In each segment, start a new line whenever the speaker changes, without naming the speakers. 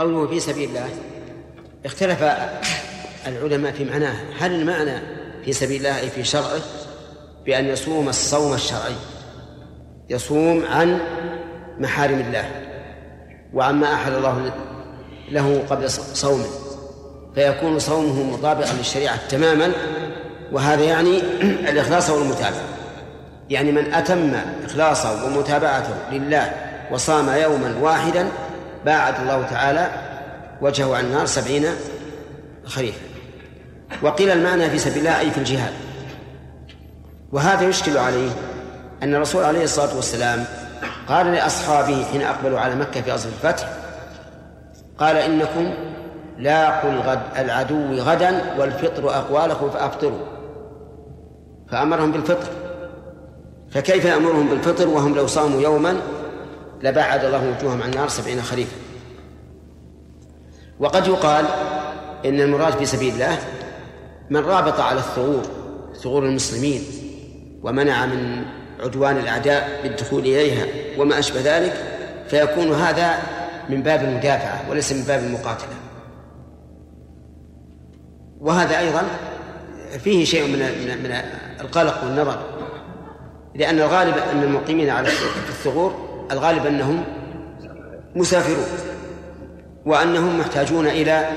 قوله في سبيل الله. اختلف العلماء في معناه. هل المعنى في سبيل الله في شرعه؟ بأن يصوم الصوم الشرعي. يصوم عن محارم الله. وعما أحل الله له قبل صومه. فيكون صومه مطابقا للشريعة تماما. وهذا يعني الإخلاص والمتابعة. يعني من أتم إخلاصه ومتابعته لله وصام يوما واحدا باعد الله تعالى وجهه عن النار سبعين خريفا. وقيل المعنى في سبيل الله أي في الجهاد. وهذا يشكل عليه أن الرسول عليه الصلاة والسلام قال لأصحابه حين أقبلوا على مكة في أصل الفتح قال إنكم لاقوا الغد العدو غدا والفطر أقوالكم فأفطروا. فأمرهم بالفطر. فكيف يأمرهم بالفطر وهم لو صاموا يوما؟ لبعد الله وجوههم عن النار سبعين خريفا. وقد يقال إن المراد في سبيل الله من رابط على الثغور ثغور المسلمين ومنع من عدوان الأعداء بالدخول إليها وما أشبه ذلك فيكون هذا من باب المدافعة وليس من باب المقاتلة. وهذا أيضا فيه شيء من من القلق والنظر لأن الغالب أن المقيمين على الثغور الغالب أنهم مسافرون وأنهم محتاجون إلى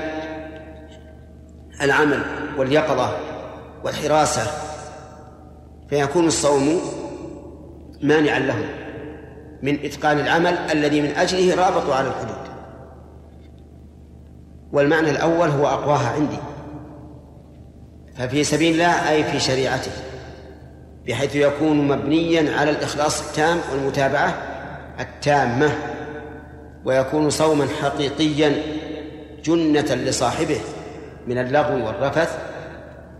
العمل واليقظة والحراسة فيكون الصوم مانعا لهم من إتقان العمل الذي من أجله رابطوا على الحدود. والمعنى الأول هو أقواها عندي. ففي سبيل الله أي في شريعته بحيث يكون مبنيا على الإخلاص التام والمتابعة التامة ويكون صوما حقيقيا جنة لصاحبه من اللغو والرفث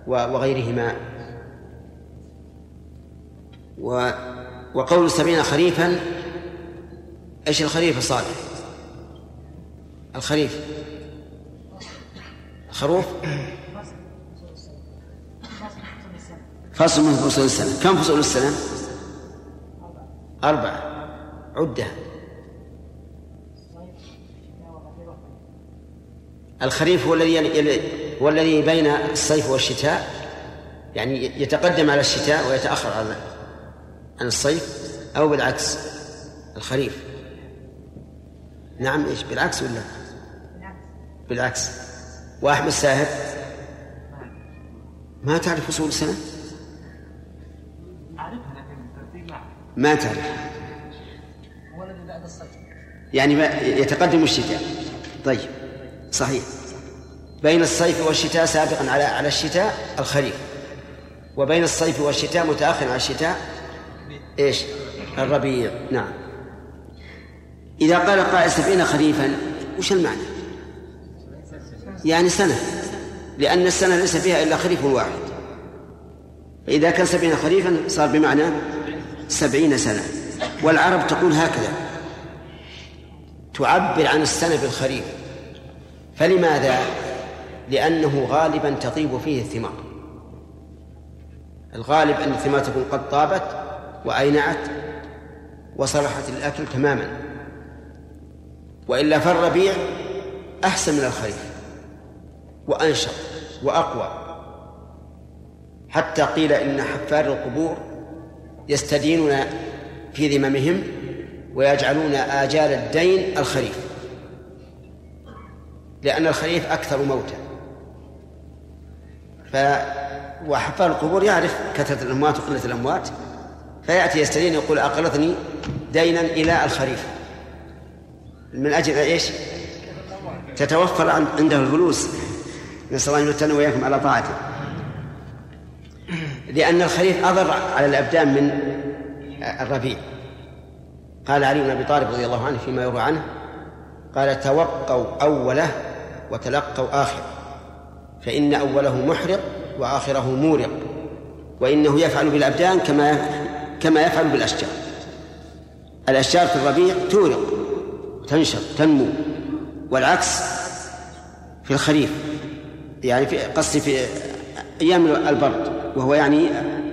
وغيرهما. وقول سبعين خريفا إيش الخريف صالح الخريف. خروف فصل من فصول السنة. كم فصول السنة؟ أربعة. عدة. الخريف هو الذي هو الذي بين الصيف والشتاء. يعني يتقدم على الشتاء ويتأخر على عن الصيف أو بالعكس. الخريف. نعم إيش بالعكس ولا؟ بالعكس. وأحمد ساهر ما تعرف فصول السنة؟ ما تعرف. يعني ما يتقدم الشتاء. طيب. صحيح. بين الصيف والشتاء سابقا على على الشتاء الخريف. وبين الصيف والشتاء متأخر على الشتاء إيش؟ الربيع. نعم. إذا قال قائل سبعين خريفا وش المعنى؟ يعني سنة. لأن السنة ليس فيها إلا خريف واحد. فإذا كان سبعين خريفا صار بمعنى سبعين سنة. والعرب تقول هكذا. تعبر عن السنة بالخريف فلماذا؟ لأنه غالبا تطيب فيه الثمار. الغالب أن الثمار تكون قد طابت وأينعت وصلحت الأكل تماما. وإلا فالربيع أحسن من الخريف وأنشط وأقوى. حتى قيل إن حفار القبور يستدينون في ذممهم ويجعلون آجال الدين الخريف. لأن الخريف أكثر موتا ف وحفار القبور يعرف كثرة الأموات وقلة الأموات. فيأتي يستدين يقول أقرضني دينا إلى الخريف. من أجل إيش؟ تتوفر عنده الفلوس. نسأل الله أن يمتن وإياكم على طاعته. لأن الخريف أضر على الأبدان من الربيع. قال علي بن أبي طالب رضي الله عنه فيما يروى عنه قال توقوا أوله وتلقوا آخره فإن أوله محرق وآخره مورق وإنه يفعل بالأبدان كما كما يفعل بالأشجار. الأشجار في الربيع تورق تنشط تنمو والعكس في الخريف يعني في قصدي في أيام البرد وهو يعني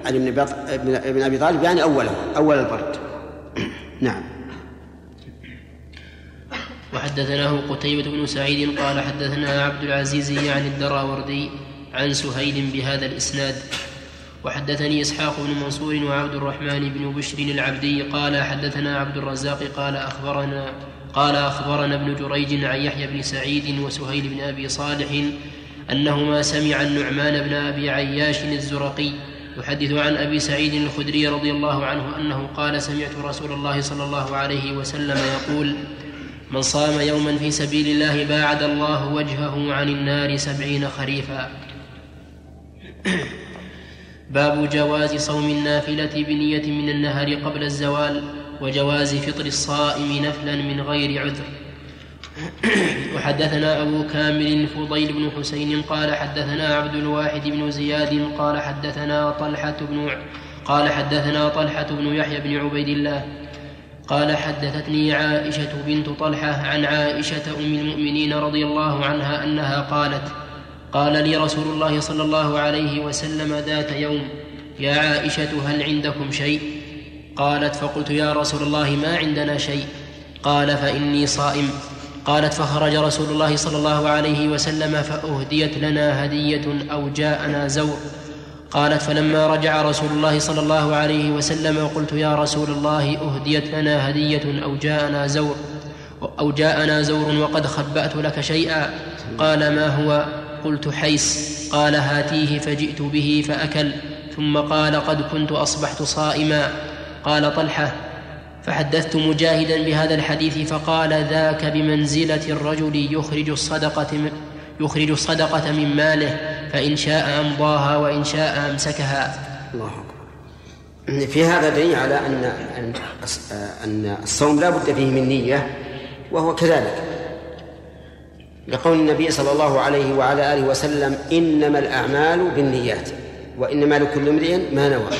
علي بن أبي طالب يعني أوله أول البرد. نعم.
وحدثناه قتيبة بن سعيد قال حدثنا عبد العزيز يعني الدراوردي عن سهيل بهذا الإسناد. وحدثني إسحاق بن منصور وعبد الرحمن بن بشر العبدي قال حدثنا عبد الرزاق قال أخبرنا قال أخبرنا ابن جريج عن يحيى بن سعيد وسهيل بن أبي صالح أنهما سمع النعمان بن أبي عياش الزرقي يحدث عن أبي سعيد الخدري رضي الله عنه أنه قال سمعت رسول الله صلى الله عليه وسلم يقول من صام يوما في سبيل الله باعد الله وجهه عن النار سبعين خريفا. باب جواز صوم النافلة بنية من النهر قبل الزوال وجواز فطر الصائم نفلا من غير عذر. وحدثنا أبو كامل فضيل بن حسين قال حدثنا عبد الواحد بن زياد قال حدثنا طلحة بن قال حدثنا طلحة بن يحيى بن عبيد الله. قال حدثتني عائشة بنت طلحة عن عائشة أم المؤمنين رضي الله عنها أنها قالت قال لي رسول الله صلى الله عليه وسلم ذات يوم يا عائشة هل عندكم شيء؟ قالت فقلت يا رسول الله ما عندنا شيء. قال فإني صائم. قالت فخرج رسول الله صلى الله عليه وسلم فأهديت لنا هدية أو جاءنا زور قالت فلما رجع رسول الله صلى الله عليه وسلم قلت يا رسول الله أهديت لنا هدية أو جاءنا زور أو جاءنا زور وقد خبأت لك شيئا. قال ما هو؟ قلت حيس. قال هاتيه فجئت به فأكل. ثم قال قد كنت أصبحت صائما. قال طلحة فحدثت مجاهدا بهذا الحديث فقال ذاك بمنزلة الرجل يخرج الصدقة من يخرج الصدقة من ماله فإن شاء أمضاها وإن شاء أمسكها. الله
أكبر. في هذا دليل على أن أن الصوم لا بد فيه من نية وهو كذلك. لقول النبي صلى الله عليه وعلى آله وسلم إنما الأعمال بالنيات وإنما لكل امرئ ما نوى.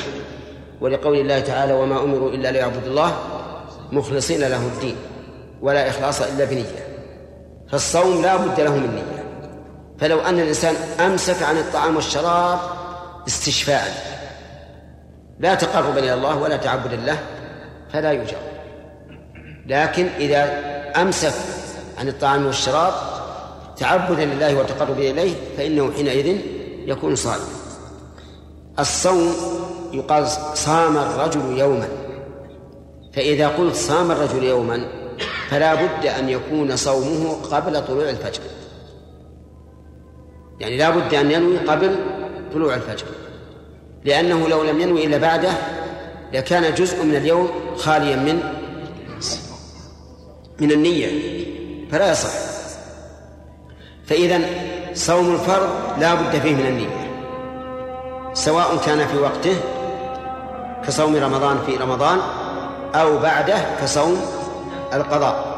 ولقول الله تعالى وما أمروا إلا ليعبدوا الله مخلصين له الدين ولا إخلاص إلا بنية. فالصوم لا بد له من نية. فلو أن الإنسان أمسك عن الطعام والشراب استشفاء لا تقربا إلى الله ولا تعبدا له فلا يجر لكن إذا أمسك عن الطعام والشراب تعبدا لله وتقربا إليه فإنه حينئذ يكون صائما. الصوم يقال صام الرجل يوما. فإذا قلت صام الرجل يوما فلا بد أن يكون صومه قبل طلوع الفجر. يعني لا بد أن ينوي قبل طلوع الفجر. لأنه لو لم ينوي إلا بعده لكان جزء من اليوم خاليا من من النية. فلا يصح. فإذا صوم الفرض لا بد فيه من النية. سواء كان في وقته كصوم رمضان في رمضان أو بعده كصوم القضاء.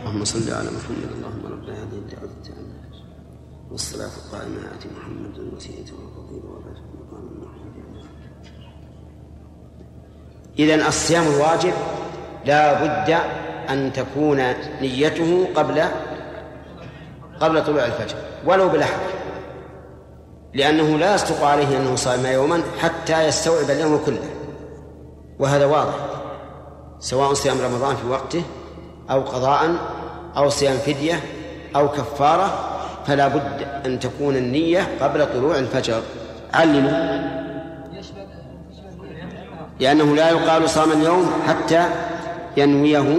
اللهم صل على محمد اللهم رب هذه الدعوة التامة. والصلاة القائمة آت محمد الوسيلة والفضيلة وبعث مقام محمد إذا الصيام الواجب لا بد أن تكون نيته قبل قبل طلوع الفجر ولو بلحظة لأنه لا يصدق عليه أنه صام يوما حتى يستوعب اليوم كله. وهذا واضح سواء صيام رمضان في وقته أو قضاء أو صيام فدية أو كفارة فلا بد أن تكون النية قبل طلوع الفجر. علموا. لأنه لا يقال صام اليوم حتى ينويه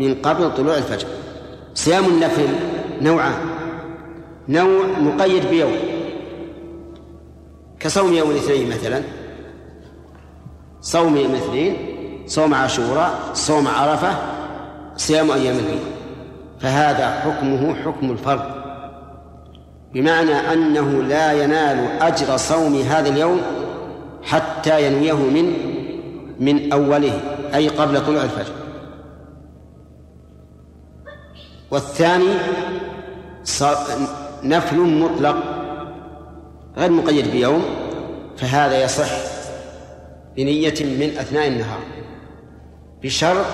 من قبل طلوع الفجر. صيام النفل نوعان نوع مقيد بيوم. كصوم يوم الاثنين مثلا. صوم يوم الاثنين صوم عاشوراء صوم عرفة صيام أيام البيض فهذا حكمه حكم الفرض. بمعنى أنه لا ينال أجر صوم هذا اليوم حتى ينويه من من أوله أي قبل طلوع الفجر. والثاني نفل مطلق. غير مقيد بيوم فهذا يصح بنية من أثناء النهار بشرط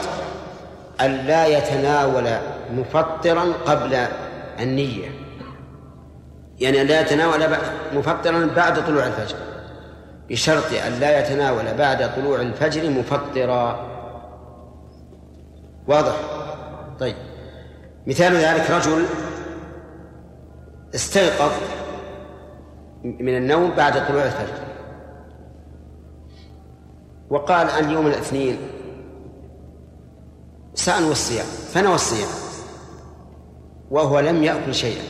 أن لا يتناول مفطرا قبل النية. يعني لا يتناول مفطرا بعد طلوع الفجر بشرط أن لا يتناول بعد طلوع الفجر مفطرا. واضح؟ طيب. مثال ذلك رجل استيقظ من النوم بعد طلوع الفجر. وقال اليوم الاثنين سأنوي الصيام فنوى الصيام وهو لم يأكل شيئا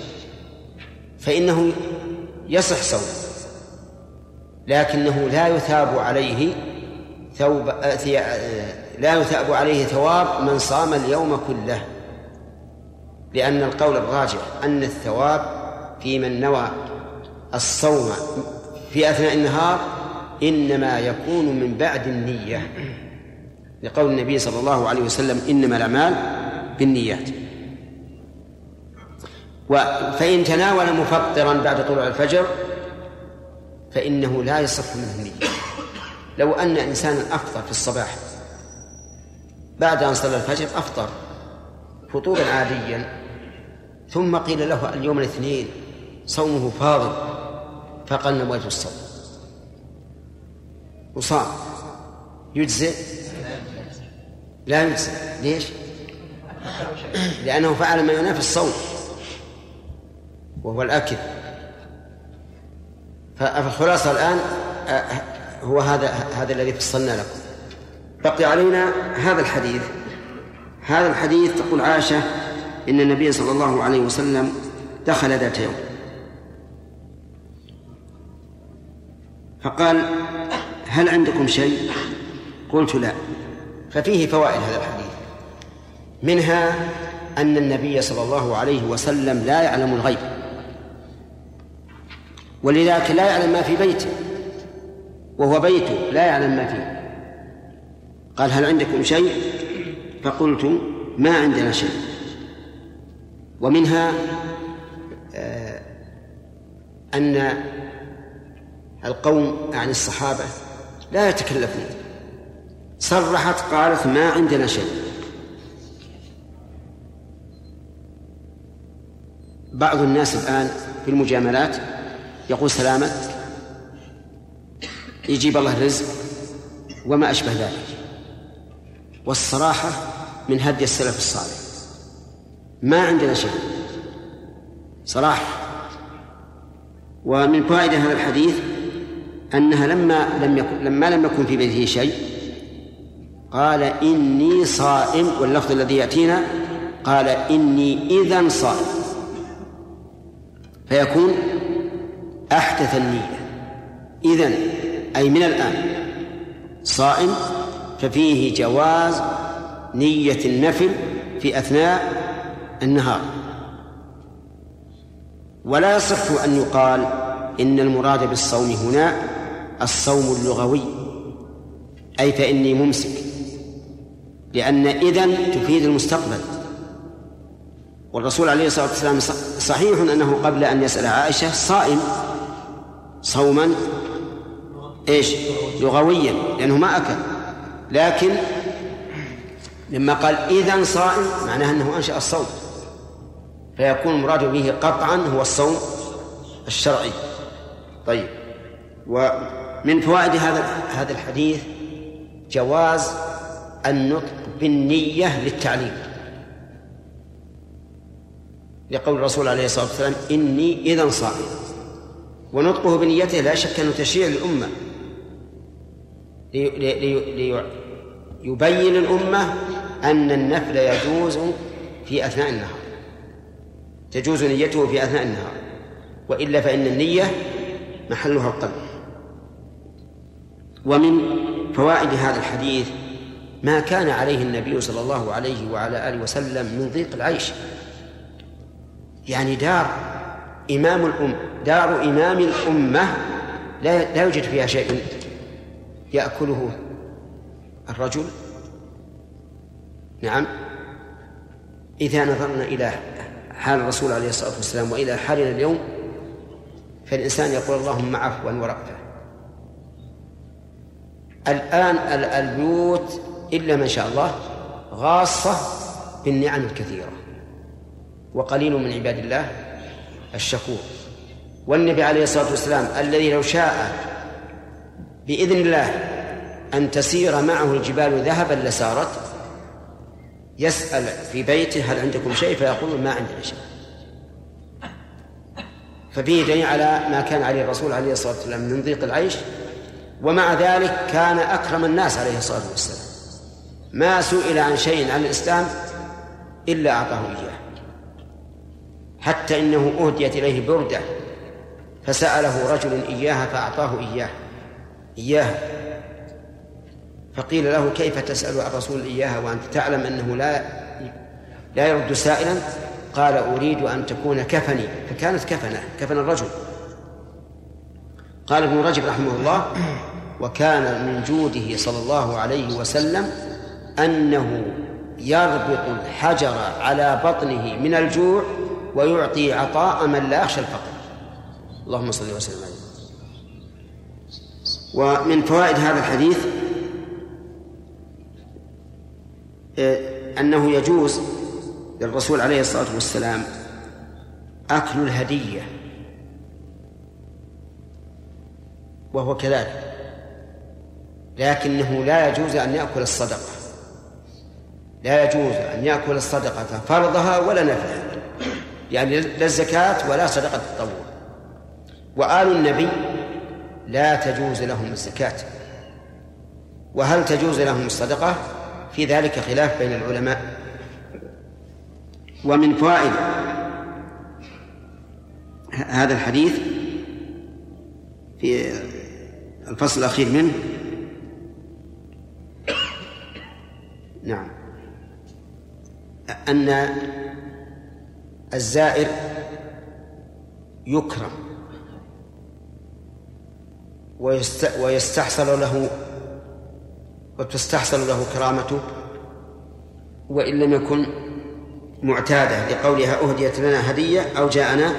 فإنه يصح صوم لكنه لا يثاب عليه ثوب لا يثاب عليه ثواب من صام اليوم كله لأن القول الراجح أن الثواب في من نوى الصوم في أثناء النهار إنما يكون من بعد النية. لقول النبي صلى الله عليه وسلم إنما الأعمال بالنيات. فإن تناول مفطرا بعد طلوع الفجر فإنه لا يصح منه النية. لو أن إنسانا أفطر في الصباح بعد أن صلى الفجر أفطر فطورا عاديا ثم قيل له اليوم الاثنين صومه فاضل فقال نويت الصوم. وصام. يجزئ؟ لا يجزئ. ليش؟ لأنه فعل ما ينافي الصوم. وهو الأكل. فالخلاصة الآن آه، هو هذا هذا الذي فصلنا لكم. بقي علينا هذا الحديث. هذا الحديث تقول عائشة إن النبي صلى الله عليه وسلم دخل ذات يوم. فقال هل عندكم شيء؟ قلت لا. ففيه فوائد هذا الحديث. منها أن النبي صلى الله عليه وسلم لا يعلم الغيب. ولذلك لا يعلم ما في بيته. وهو بيته لا يعلم ما فيه. قال هل عندكم شيء؟ فقلت ما عندنا شيء. ومنها آه، أن القوم عن الصحابة لا يتكلفون. صرحت قالت ما عندنا شيء. بعض الناس الآن في المجاملات يقول سلامة يجيب الله رزق وما أشبه ذلك. والصراحة من هدي السلف الصالح. ما عندنا شيء. صراحة. ومن فوائد هذا الحديث أنها لما لم يكن لما لم يكن في بيته شيء. قال إني صائم واللفظ الذي يأتينا قال إني إذا صائم. فيكون أحدث النية. إذن أي من الآن صائم ففيه جواز نية النفل في أثناء النهار. ولا يصح أن يقال إن المراد بالصوم هنا الصوم اللغوي. أي فإني ممسك. لأن إذن تفيد المستقبل. والرسول عليه الصلاة والسلام صحيح أنه قبل أن يسأل عائشة صائم. صوما إيش؟ لغويا لأنه ما أكل. لكن لما قال إذا صائم معناه أنه أنشأ الصوم. فيكون المراد به قطعا هو الصوم الشرعي. طيب. ومن فوائد هذا هذا الحديث جواز النطق بالنية للتعليم. لقول الرسول عليه الصلاة والسلام إني إذا صائم. ونطقه بنيته لا شك أنه تشريع للأمة. ليبين الأمة أن النفل يجوز في أثناء النهار. تجوز نيته في أثناء النهار. وإلا فإن النية محلها القلب. ومن فوائد هذا الحديث ما كان عليه النبي صلى الله عليه وعلى آله وسلم من ضيق العيش. يعني دار إمام الأم دار إمام الأمة لا لا يوجد فيها شيء. يأكله الرجل؟ نعم. إذا نظرنا إلى حال الرسول عليه الصلاة والسلام وإلى حالنا اليوم فالإنسان يقول اللهم عفوا ورأفة الآن البيوت إلا ما شاء الله غاصة بالنعم الكثيرة وقليل من عباد الله الشكور. والنبي عليه الصلاة والسلام الذي لو شاء بإذن الله أن تسير معه الجبال ذهبا لسارت يسأل في بيته هل عندكم شيء؟ فيقول ما عندنا شيء. ففيه دليل على ما كان عليه الرسول عليه الصلاة والسلام من ضيق العيش ومع ذلك كان أكرم الناس عليه الصلاة والسلام. ما سئل عن شيء عن الإسلام إلا أعطاه إياه. حتى إنه أهديت إليه بردة فسأله رجل إياها فأعطاه إياه إياها فقيل له كيف تسأل الرسول إياها وأنت تعلم أنه لا لا يرد سائلا؟ قال أريد أن تكون كفني. فكانت كفنة كفن الرجل. قال ابن رجب رحمه الله وكان من جوده صلى الله عليه وسلم أنه يربط الحجر على بطنه من الجوع ويعطي عطاء من لا يخشى الفقر. اللهم صل وسلم عليه. ومن فوائد هذا الحديث آه، أنه يجوز للرسول عليه الصلاة والسلام أكل الهدية وهو كذلك. لكنه لا يجوز أن يأكل الصدقة. لا يجوز أن يأكل الصدقة فرضها ولا نفلها يعني لا الزكاة ولا صدقة التطوع. وآل النبي لا تجوز لهم الزكاة. وهل تجوز لهم الصدقة؟ في ذلك خلاف بين العلماء. ومن فوائد هذا الحديث في الفصل الأخير منه نعم. أن الزائر يكرم ويستحصل له وتستحصل له كرامته وإن لم يكن معتادة لقولها أهديت لنا هدية أو جاءنا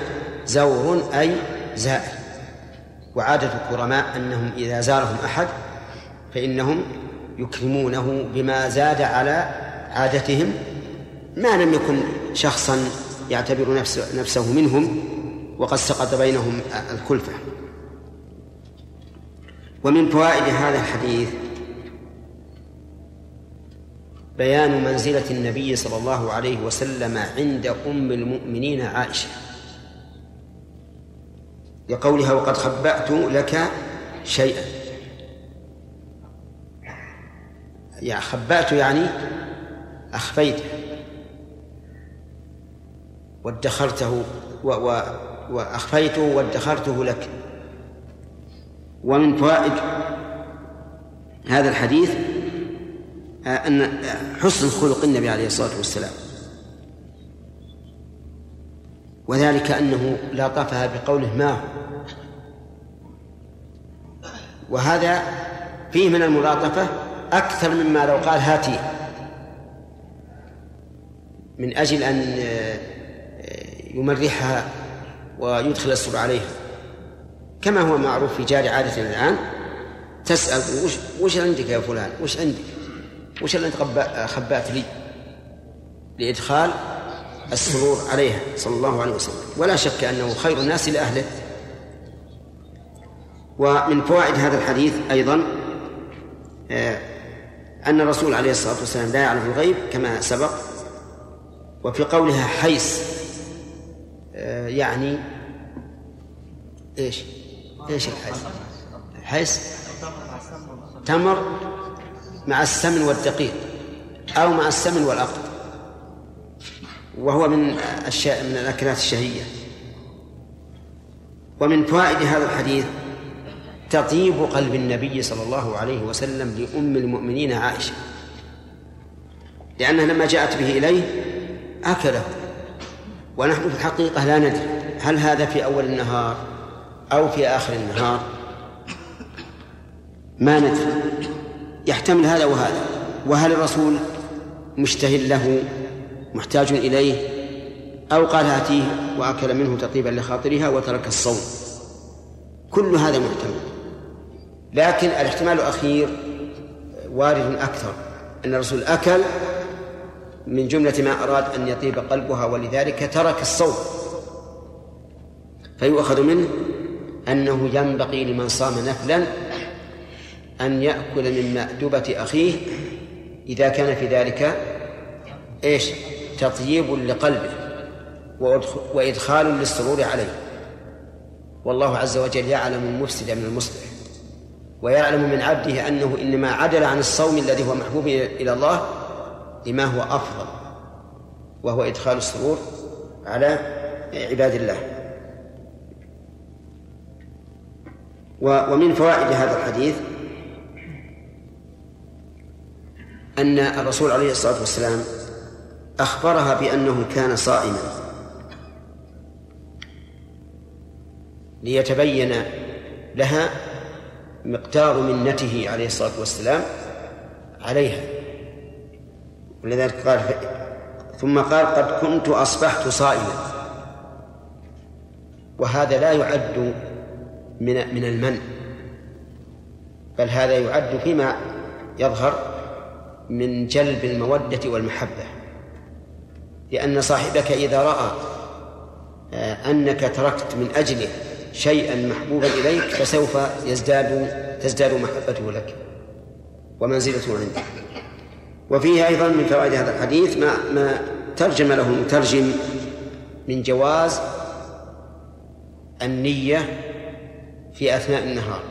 زور أي زائر. وعادة الكرماء أنهم إذا زارهم أحد فإنهم يكرمونه بما زاد على عادتهم ما لم يكن شخصا يعتبر نفسه, نفسه منهم وقد سقط بينهم الكلفة. ومن فوائد هذا الحديث بيان منزلة النبي صلى الله عليه وسلم عند أم المؤمنين عائشة لقولها وقد خبأت لك شيئا. يعني خبأت يعني؟ أخفيته وادخرته و و وأخفيته وادخرته لك. ومن فوائد هذا الحديث أن حسن خلق النبي عليه الصلاة والسلام. وذلك أنه لاطفها بقوله ما هو. وهذا فيه من الملاطفة أكثر مما لو قال هاتي. من أجل أن يمرحها ويدخل السر عليها. كما هو معروف في جاري عادة الآن تسأل وش, وش عندك يا فلان؟ وش عندك؟ وش اللي أنت خبأت لي؟ لإدخال السرور عليها صلى الله عليه وسلم. ولا شك أنه خير الناس لأهله. ومن فوائد هذا الحديث أيضا آه، أن الرسول عليه الصلاة والسلام لا يعرف الغيب كما سبق وفي قولها حيث آه، يعني إيش؟ إيش الحيث؟ حيث تمر مع السمن والدقيق أو مع السمن والأقط وهو من الشيء من الأكلات الشهية ومن فوائد هذا الحديث تطيب قلب النبي صلى الله عليه وسلم لأم المؤمنين عائشة. لأنها لما جاءت به إليه أكله. ونحن في الحقيقة لا ندري هل هذا في أول النهار أو في آخر النهار. ما ندري. يحتمل هذا وهذا. وهل الرسول مشتهي له محتاج إليه أو قال هاتيه وأكل منه تطيبا لخاطرها وترك الصوم. كل هذا محتمل. لكن الاحتمال الأخير وارد أكثر أن الرسول أكل من جملة ما أراد أن يطيب قلبها ولذلك ترك الصوم. فيؤخذ منه أنه ينبغي لمن صام نفلا أن يأكل من مأدبة أخيه إذا كان في ذلك إيش؟ تطيب لقلبه وإدخال للسرور عليه. والله عز وجل يعلم المفسد من المصلح. ويعلم من عبده أنه إنما عدل عن الصوم الذي هو محبوب إلى الله لما هو أفضل وهو إدخال السرور على عباد الله. ومن فوائد هذا الحديث أن الرسول عليه الصلاة والسلام أخبرها بأنه كان صائما ليتبين لها مقدار منته عليه الصلاة والسلام عليها. ولذلك قال ثم قال قد كنت أصبحت صائما. وهذا لا يعد من من المن بل هذا يعد فيما يظهر من جلب المودة والمحبة. لأن صاحبك إذا رأى آه، أنك تركت من أجله شيئا محبوبا إليك فسوف يزداد تزداد محبته لك ومنزلته عندك. وفيه أيضا من فوائد هذا الحديث ما ما ترجم له المترجم من جواز النية في أثناء النهار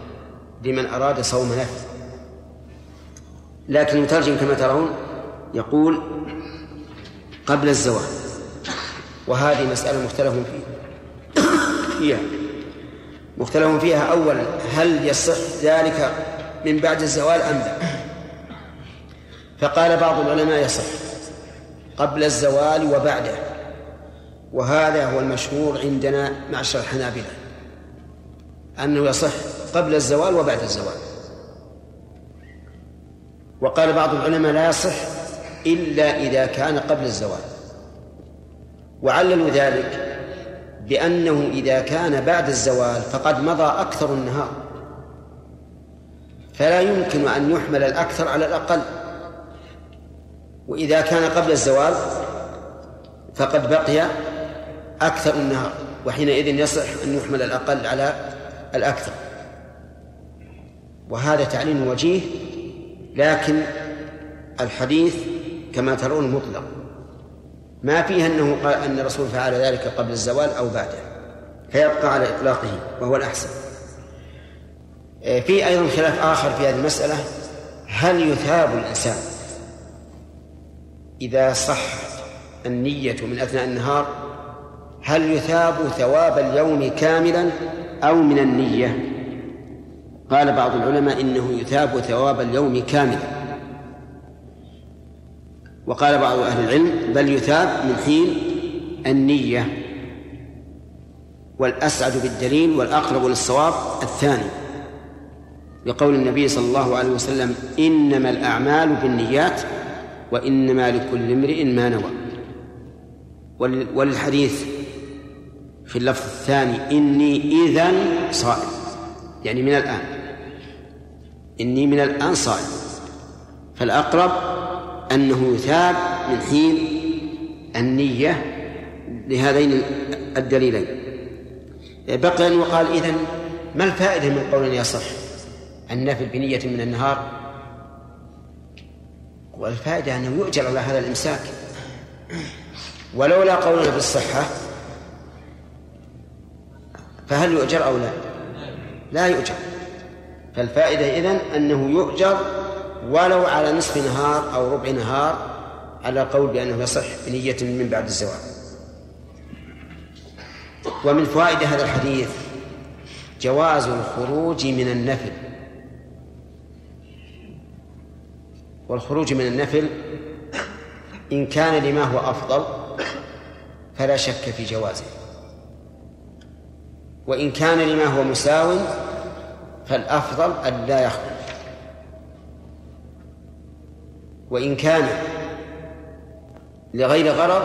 لمن أراد صوم نفس لكن المترجم كما ترون يقول قبل الزوال وهذه مسألة مختلف فيها. مختلف فيها أولا هل يصح ذلك من بعد الزوال أم لا؟ فقال بعض العلماء يصح قبل الزوال وبعده وهذا هو المشهور عندنا معشر الحنابلة أنه يصح قبل الزوال وبعد الزوال. وقال بعض العلماء لا يصح إلا إذا كان قبل الزوال. وعللوا ذلك بأنه إذا كان بعد الزوال فقد مضى أكثر النهار. فلا يمكن أن يحمل الأكثر على الأقل. وإذا كان قبل الزوال فقد بقي أكثر النهار وحينئذ يصح أن يحمل الأقل على الأكثر. وهذا تعليم وجيه لكن الحديث كما ترون مطلق. ما فيه أنه قال أن الرسول فعل ذلك قبل الزوال أو بعده فيبقى على إطلاقه وهو الأحسن. آه، في أيضا خلاف آخر في هذه المسألة هل يثاب الإنسان إذا صح النية من أثناء النهار هل يثاب ثواب اليوم كاملا أو من النية؟ قال بعض العلماء إنه يثاب ثواب اليوم كاملا. وقال بعض أهل العلم بل يثاب من حين النية والأسعد بالدليل والأقرب للصواب الثاني لقول النبي صلى الله عليه وسلم إنما الأعمال بالنيات وإنما لكل امرئ ما نوى وللحديث في اللفظ الثاني إني إذا صائم يعني من الآن إني من الآن صائم فالأقرب أنه يثاب من حين النية لهذين الدليلين. بقي أن وقال إذن ما الفائدة من قول يصح النفل بنية من النهار؟ والفائدة أنه يؤجر على هذا الإمساك. ولولا قولنا بالصحة فهل يؤجر أو لا؟ لا يؤجر. فالفائدة إذن أنه يؤجر ولو على نصف نهار أو ربع نهار على قول بأنه يصح بنية من بعد الزواج. ومن فوائد هذا الحديث جواز الخروج من النفل. والخروج من النفل إن كان لما هو أفضل فلا شك في جوازه. وإن كان لما هو مساو فالأفضل أن لا يخرج. وإن كان لغير غرض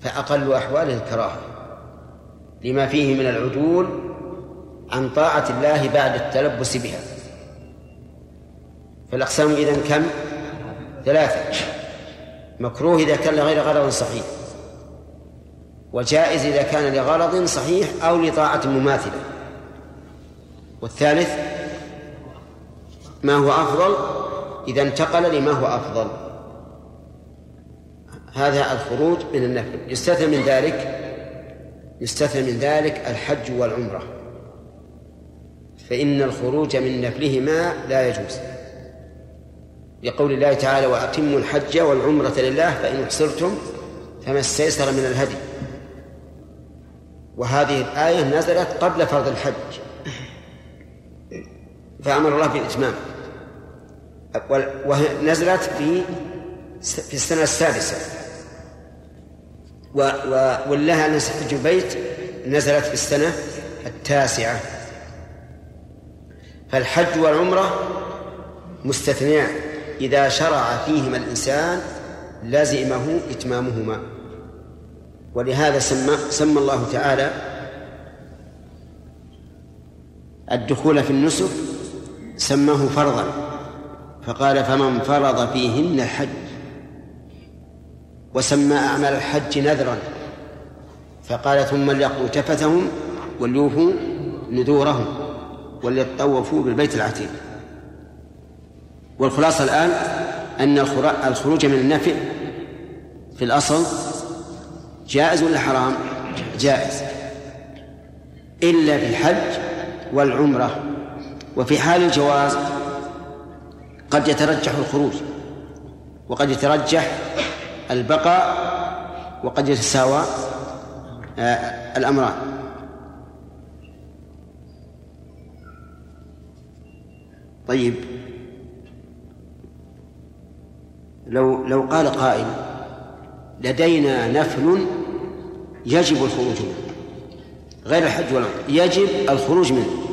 فأقل أحواله الكراهة لما فيه من العدول عن طاعة الله بعد التلبس بها. فالأقسام إذن كم؟ ثلاثة. مكروه إذا كان لغير غرض صحيح وجائز إذا كان لغرض صحيح أو لطاعة مماثلة. والثالث ما هو أفضل؟ إذا انتقل لما هو أفضل. هذا الخروج من النفل. يستثنى من ذلك يستثنى من ذلك الحج والعمرة. فإن الخروج من نفلهما لا يجوز. لقول الله تعالى وأتموا الحج والعمرة لله فإن أحصرتم فما استيسر من الهدي. وهذه الآية نزلت قبل فرض الحج. فأمر الله بالإتمام ونزلت في في السنة السادسة. و والله أن تحج البيت نزلت في السنة التاسعة. فالحج والعمرة مستثنيان. إذا شرع فيهما الإنسان لزمه إتمامهما. ولهذا سمى سمى الله تعالى الدخول في النسك سماه فرضا. فقال فمن فرض فيهن الحج وسمى أعمال الحج نذرا. فقال ثم ليقضوا تفتهم وليوفوا نذورهم وليطوفوا بالبيت العتيق. والخلاصة الآن أن الخروج من النفع في الأصل جائز ولا حرام؟ جائز. إلا في الحج والعمرة. وفي حال الجواز قد يترجح الخروج وقد يترجح البقاء وقد يتساوى آه، الأمران. طيب. لو لو قال قائل لدينا نفل يجب الخروج منه غير الحج والعمرة يجب الخروج منه.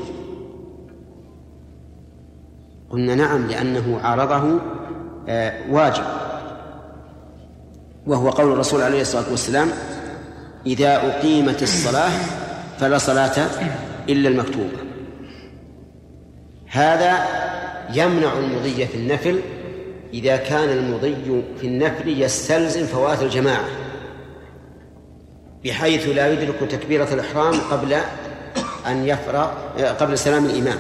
قلنا نعم لأنه عارضه آه، واجب. وهو قول الرسول عليه الصلاة والسلام إذا أقيمت الصلاة فلا صلاة إلا المكتوبة. هذا يمنع المضي في النفل إذا كان المضي في النفل يستلزم فوات الجماعة بحيث لا يدرك تكبيرة الإحرام قبل أن يفرغ قبل سلام الإمام.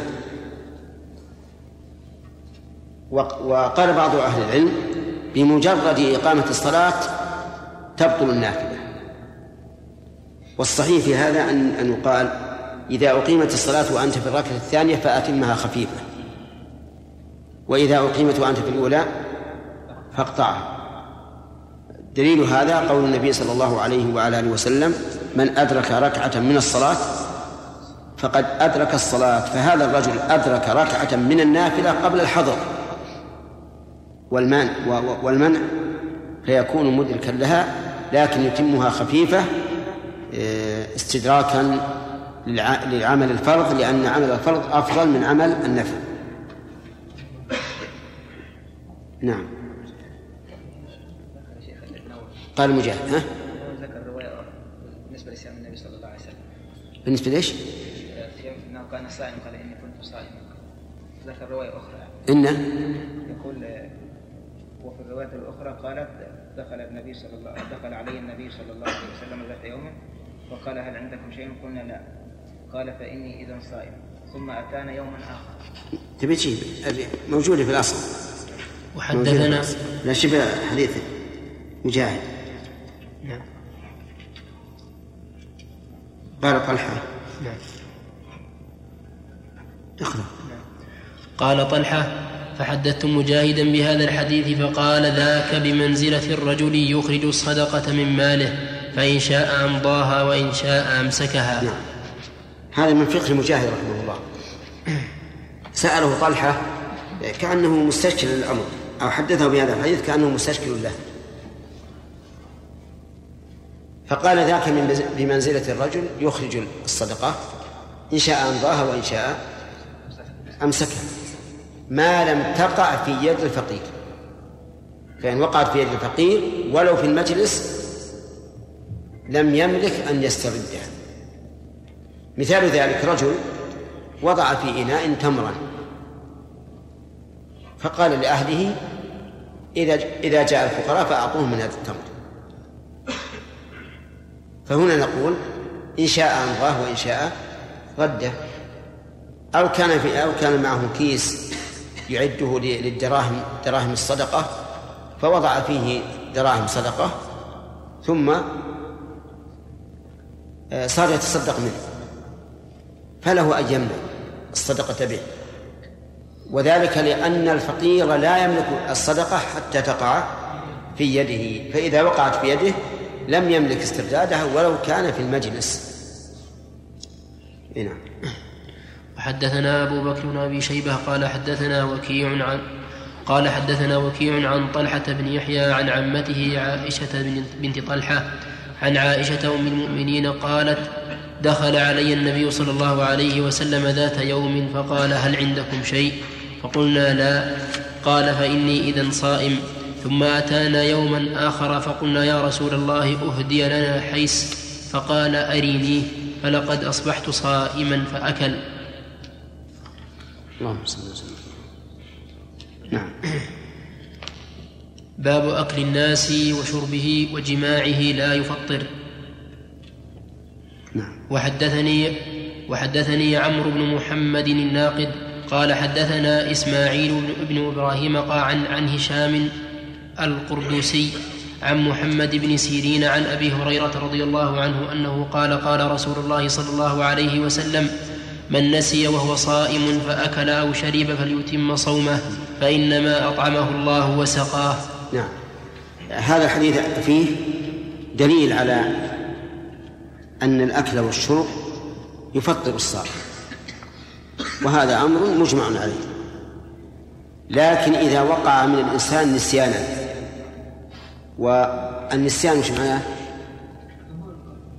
وقال بعض أهل العلم بمجرد إقامة الصلاة تبطل النافلة. والصحيح في هذا أن أن يقال إذا أقيمت الصلاة وأنت في الركعة الثانية فأتمها خفيفة. وإذا أقيمت وأنت في الأولى فاقطعها. دليل هذا قول النبي صلى الله عليه وعلى آله وسلم من أدرك ركعة من الصلاة فقد أدرك الصلاة. فهذا الرجل أدرك ركعة من النافلة قبل الحظر والمنع والمنع فيكون مدركا لها لكن يتمها خفيفة آه، استدراكا لعمل الفرض لأن عمل الفرض أفضل من عمل النفل نعم. قال مجاهد ها؟ ذكر رواية بالنسبة لصيام النبي صلى الله عليه وسلم بالنسبة ليش؟ إنه كان صائما قال إني كنت صائما ذكر رواية أخرى. إنه يقول وفي الرواية الأخرى قالت دخل النبي صلى الله دخل علي النبي صلى الله عليه وسلم ذات يوم وقال هل عندكم شيء؟ قلنا لا. قال فإني إذا صائم. ثم أتانا يوما آخر. تبي تجيب موجودة في الأصل. وحدثنا. لا شبه حديث مجاهد. نعم. قال طلحة نعم.
اقرأ. قال طلحة فحدثت مجاهدا بهذا الحديث فقال ذاك بمنزلة الرجل يخرج الصدقة من ماله فإن شاء أمضاها وإن شاء أمسكها. نعم.
هذا من فقه مجاهد رحمه الله. سأله طلحة كأنه مستشكل للأمر أو حدثه بهذا الحديث كأنه مستشكل له. فقال ذاك من بمنزلة الرجل يخرج الصدقة إن شاء أمضاها وإن شاء أمسكها. ما لم تقع في يد الفقير. فإن وقعت في يد الفقير ولو في المجلس لم يملك أن يستردها مثال ذلك رجل وضع في إناء تمرا فقال لأهله إذا إذا جاء الفقراء فأعطوهم من هذا التمر. فهنا نقول إن شاء أمضاه وإن شاء رده. أو كان في أو كان معه كيس يعده للدراهم دراهم الصدقة فوضع فيه دراهم صدقة ثم آه، صار يتصدق منه. فله أن يملك الصدقة به. وذلك لأن الفقير لا يملك الصدقة حتى تقع في يده. فإذا وقعت في يده لم يملك استردادها ولو كان في المجلس.
نعم. وحدثنا أبو بكر بن أبي شيبة قال حدثنا وكيع عن قال حدثنا وكيع عن طلحة بن يحيى عن عمته عائشة بنت طلحة عن عائشة أم المؤمنين قالت دخل علي النبي صلى الله عليه وسلم ذات يوم فقال هل عندكم شيء؟ فقلنا لا. قال فإني إذا صائم. ثم أتانا يوما آخر فقلنا يا رسول الله أهدي لنا حيس فقال أرينيه فلقد أصبحت صائما فأكل. اللهم صل وسلم. نعم. باب أكل الناس وشربه وجماعه لا يفطر. نعم. وحدثني وحدثني عمرو بن محمد الناقد قال حدثنا إسماعيل بن إبراهيم قال عن هشام القردوسي عن محمد بن سيرين عن أبي هريرة رضي الله عنه أنه قال قال رسول الله صلى الله عليه وسلم من نسي وهو صائم فأكل أو شرب فليتم صومه فإنما أطعمه الله وسقاه.
نعم. هذا الحديث فيه دليل على أن الأكل والشرب يفطر الصائم. وهذا أمر مجمع عليه. لكن إذا وقع من الإنسان نسيانا والنسيان مش معناه؟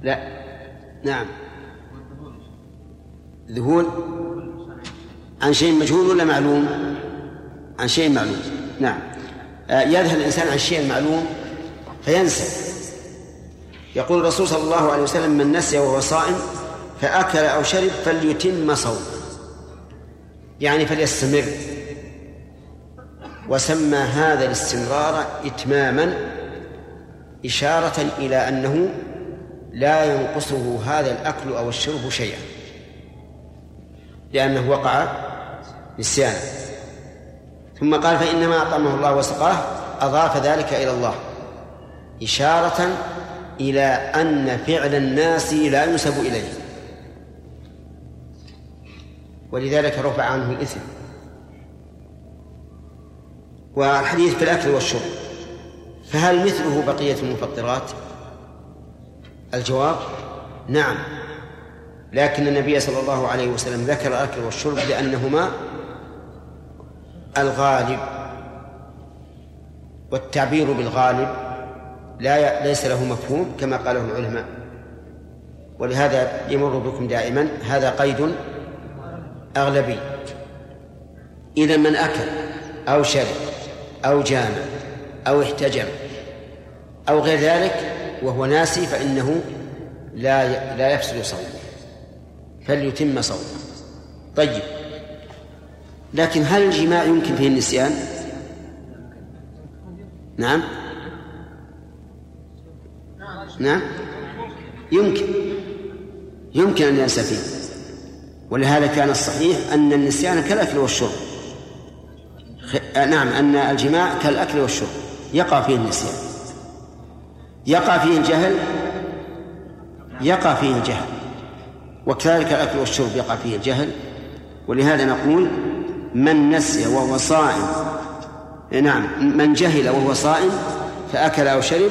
لا. نعم. ذهول عن شيء مجهول ولا معلوم؟ عن شيء معلوم. نعم. آه، يذهل الإنسان عن الشيء المعلوم فينسى. يقول الرسول صلى الله عليه وسلم من نسي وهو صائم فأكل أو شرب فليتم صومه. يعني فليستمر. وسمى هذا الاستمرار إتماما إشارة إلى أنه لا ينقصه هذا الأكل أو الشرب شيئا. لأنه وقع نسيانا ثم قال فإنما أطعمه الله وسقاه أضاف ذلك إلى الله إشارة إلى أن فعل الناس لا ينسب إليه. ولذلك رفع عنه الإثم. والحديث في الأكل والشرب فهل مثله بقية المفطرات؟ الجواب نعم. لكن النبي صلى الله عليه وسلم ذكر الأكل والشرب لأنهما الغالب والتعبير بالغالب لا ليس له مفهوم كما قاله العلماء. ولهذا يمر بكم دائما هذا قيد أغلبي. إذا من أكل أو شرب أو جامع أو احتجم أو غير ذلك وهو ناسي فإنه لا لا يفسد صومه. فليتم صومه. طيب. لكن هل الجماع يمكن فيه النسيان؟ نعم. نعم. يمكن. يمكن أن ينسى فيه. ولهذا كان الصحيح أن النسيان كالأكل والشرب. نعم أن الجماع كالأكل والشرب. يقع فيه النسيان. يقع فيه الجهل. يقع فيه الجهل. وكذلك الأكل والشرب يقع فيه الجهل. ولهذا نقول من نسي وهو صائم نعم من جهل وهو صائم فأكل أو شرب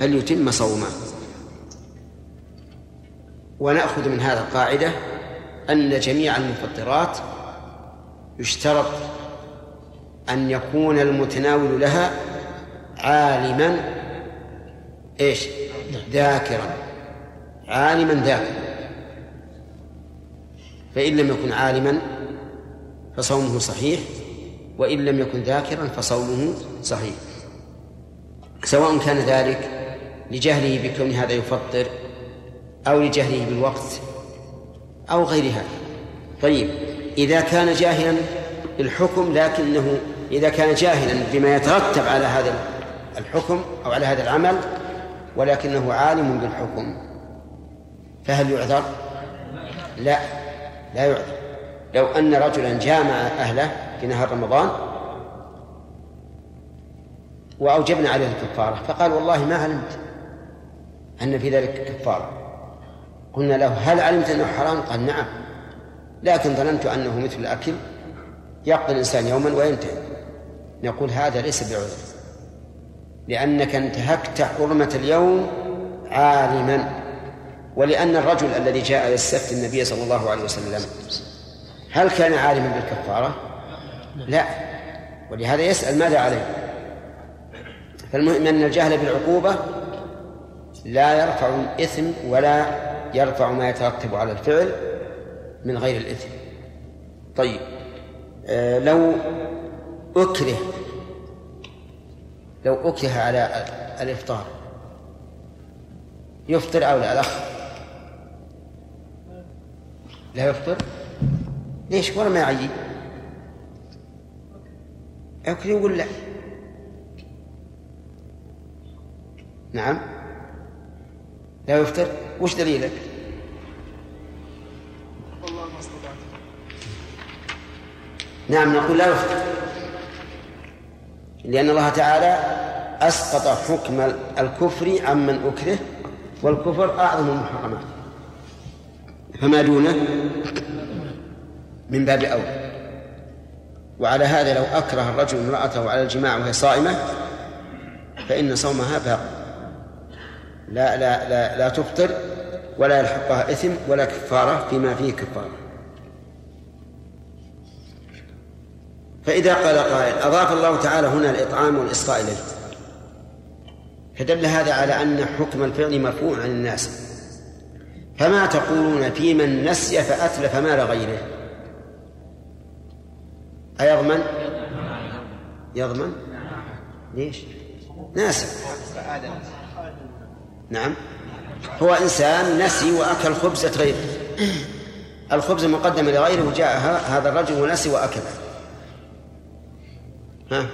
فليتم صومه. ونأخذ من هذا القاعدة أن جميع المفطرات يشترط أن يكون المتناول لها عالما إيش؟ ذاكرا. عالما ذاكرا. فإن لم يكن عالما فصومه صحيح وإن لم يكن ذاكرا فصومه صحيح. سواء كان ذلك لجهله بكون هذا يفطر أو لجهله بالوقت أو غير هذا طيب إذا كان جاهلا بالحكم لكنه إذا كان جاهلا بما يترتب على هذا الحكم أو على هذا العمل ولكنه عالم بالحكم فهل يعذر؟ لا. لا يعذر. لو أن رجلا جامع أهله في نهار رمضان وأوجبنا عليه الكفارة فقال والله ما علمت أن في ذلك كفارة. قلنا له هل علمت أنه حرام؟ قال نعم لكن ظننت أنه مثل الأكل يقضي الإنسان يوما وينتهي. نقول هذا ليس بعذر لأنك انتهكت حرمة اليوم عالما. ولأن الرجل الذي جاء يستفتي النبي صلى الله عليه وسلم هل كان عالما بالكفارة؟ لا. ولهذا يسأل ماذا عليه؟ فالمهم أن الجهل بالعقوبة لا يرفع الإثم ولا يرفع ما يترتب على الفعل من غير الإثم. طيب آه لو أكره لو أكره على الإفطار يفطر أو لا؟ الأخ. لا يفطر؟ ليش؟ ولا ما يعين أكره يقول لا. نعم. لا يفطر؟ وش دليلك؟ والله ما استطعت. نعم نقول لا يفطر. لأن الله تعالى أسقط حكم الكفر عمن أكره والكفر أعظم المحرمات. فما دونه؟ من باب أولى وعلى هذا لو أكره الرجل امرأته على الجماع وهي صائمة فإن صومها باق. لا لا لا لا تفطر ولا يلحقها إثم ولا كفارة فيما فيه كفارة. فإذا قال قائل أضاف الله تعالى هنا الإطعام والإسقاء إليه. فدل هذا على أن حكم الفعل مرفوع عن الناس. فما تقولون في من نسي فأتلف مال غيره؟ أيضمن يضمن ليش؟ ناسي. نعم. هو إنسان نسي وأكل خبزة غيره. الخبز مقدم لغيره وجاء هذا الرجل ونسي وأكل. ها؟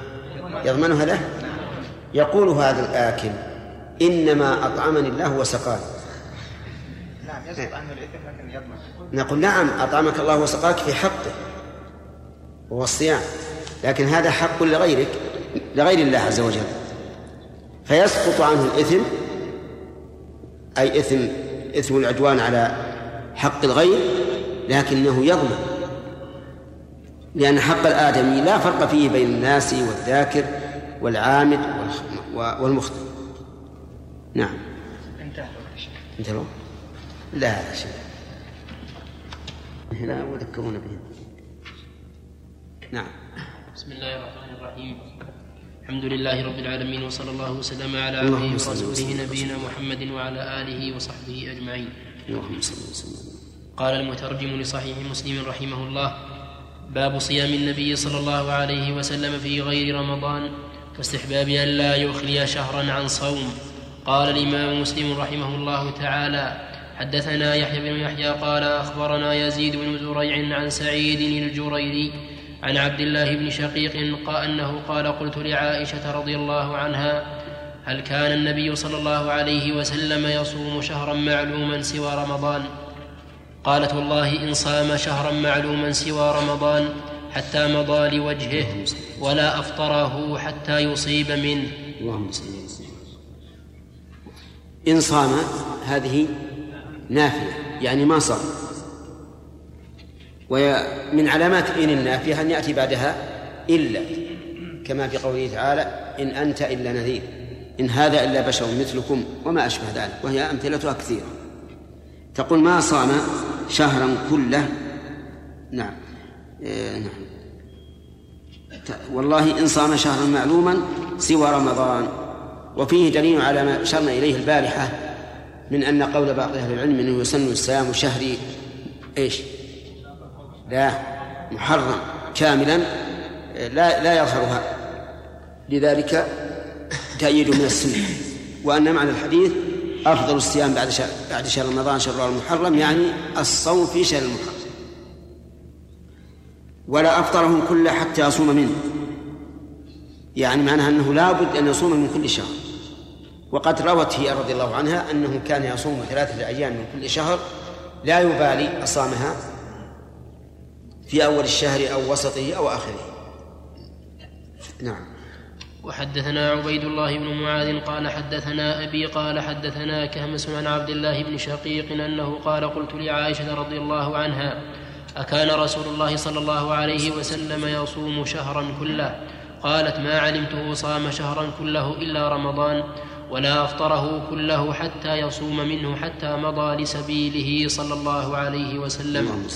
يضمنها له؟ يقول هذا الآكل إنما أطعمني الله وسقاني. نعم يسقط عنه الإثم لكن يضمن. نقول نعم أطعمك الله وسقاك في حقه وهو الصيام. لكن هذا حق لغيرك لغير الله عز وجل. فيسقط عنه الإثم أي إثم إثم العدوان على حق الغير لكنه يضمن. لأن حق الآدمي لا فرق فيه بين الناس والذاكر والعامد والمخطئ نعم. انتهى. انتهى لا شيء. لا وذكرونا به.
نعم. بسم الله الرحمن الرحيم. الحمد لله رب العالمين وصلى الله وسلم على عبده ورسوله نبينا محمد وعلى آله وصحبه أجمعين. اللهم صل وسلم. قال المترجم لصحيح مسلم رحمه الله باب صيام النبي صلى الله عليه وسلم في غير رمضان واستحباب أن لا يخلي شهرا عن صوم. قال الإمام مسلم رحمه الله تعالى حدثنا يحيى بن يحيى قال أخبرنا يزيد بن زريع عن سعيد الجريري عن عبد الله بن شقيق قال أنه قال قلت لعائشة رضي الله عنها هل كان النبي صلى الله عليه وسلم يصوم شهرا معلوما سوى رمضان؟ قالت والله إن صام شهرا معلوما سوى رمضان حتى مضى لوجهه ولا أفطره حتى يصيب منه. اللهم صل
إن صام هذه نافله يعني ما صام ومن علامات إن النافية أن يأتي بعدها إلا كما في قوله تعالى إن أنت إلا نذير إن هذا إلا بشر مثلكم وما أشبه ذلك. وهي أمثلتها كثيرة. تقول ما صام شهرا كله؟ نعم. إيه نعم. والله إن صام شهرا معلوما سوى رمضان. وفيه دليل على ما أشرنا إليه البارحة من أن قول بعض أهل العلم أنه يسن الصيام شهر إيش؟ لا محرم كاملا لا لا يظهرها. لذلك تأييد من السنة. وأن معنى الحديث أفضل الصيام بعد شهر بعد شهر رمضان شهر المحرم يعني الصوم في شهر المحرم. ولا أفطرهم كله حتى يصوم منه. يعني معناها أنه لا بد أن يصوم من كل شهر. وقد روت هي رضي الله عنها أنه كان يصوم ثلاثة أيام من كل شهر لا يبالي أصامها في أول الشهر أو وسطه أو آخره. نعم.
وحدثنا عبيد الله بن معاذ قال حدثنا أبي قال حدثنا كهمس عن عبد الله بن شقيق أنه قال قلت لعائشة رضي الله عنها أكان رسول الله صلى الله عليه وسلم يصوم شهرا كله؟ قالت ما علمته صام شهرا كله إلا رمضان ولا أفطره كله حتى يصوم منه حتى مضى لسبيله صلى الله عليه وسلم.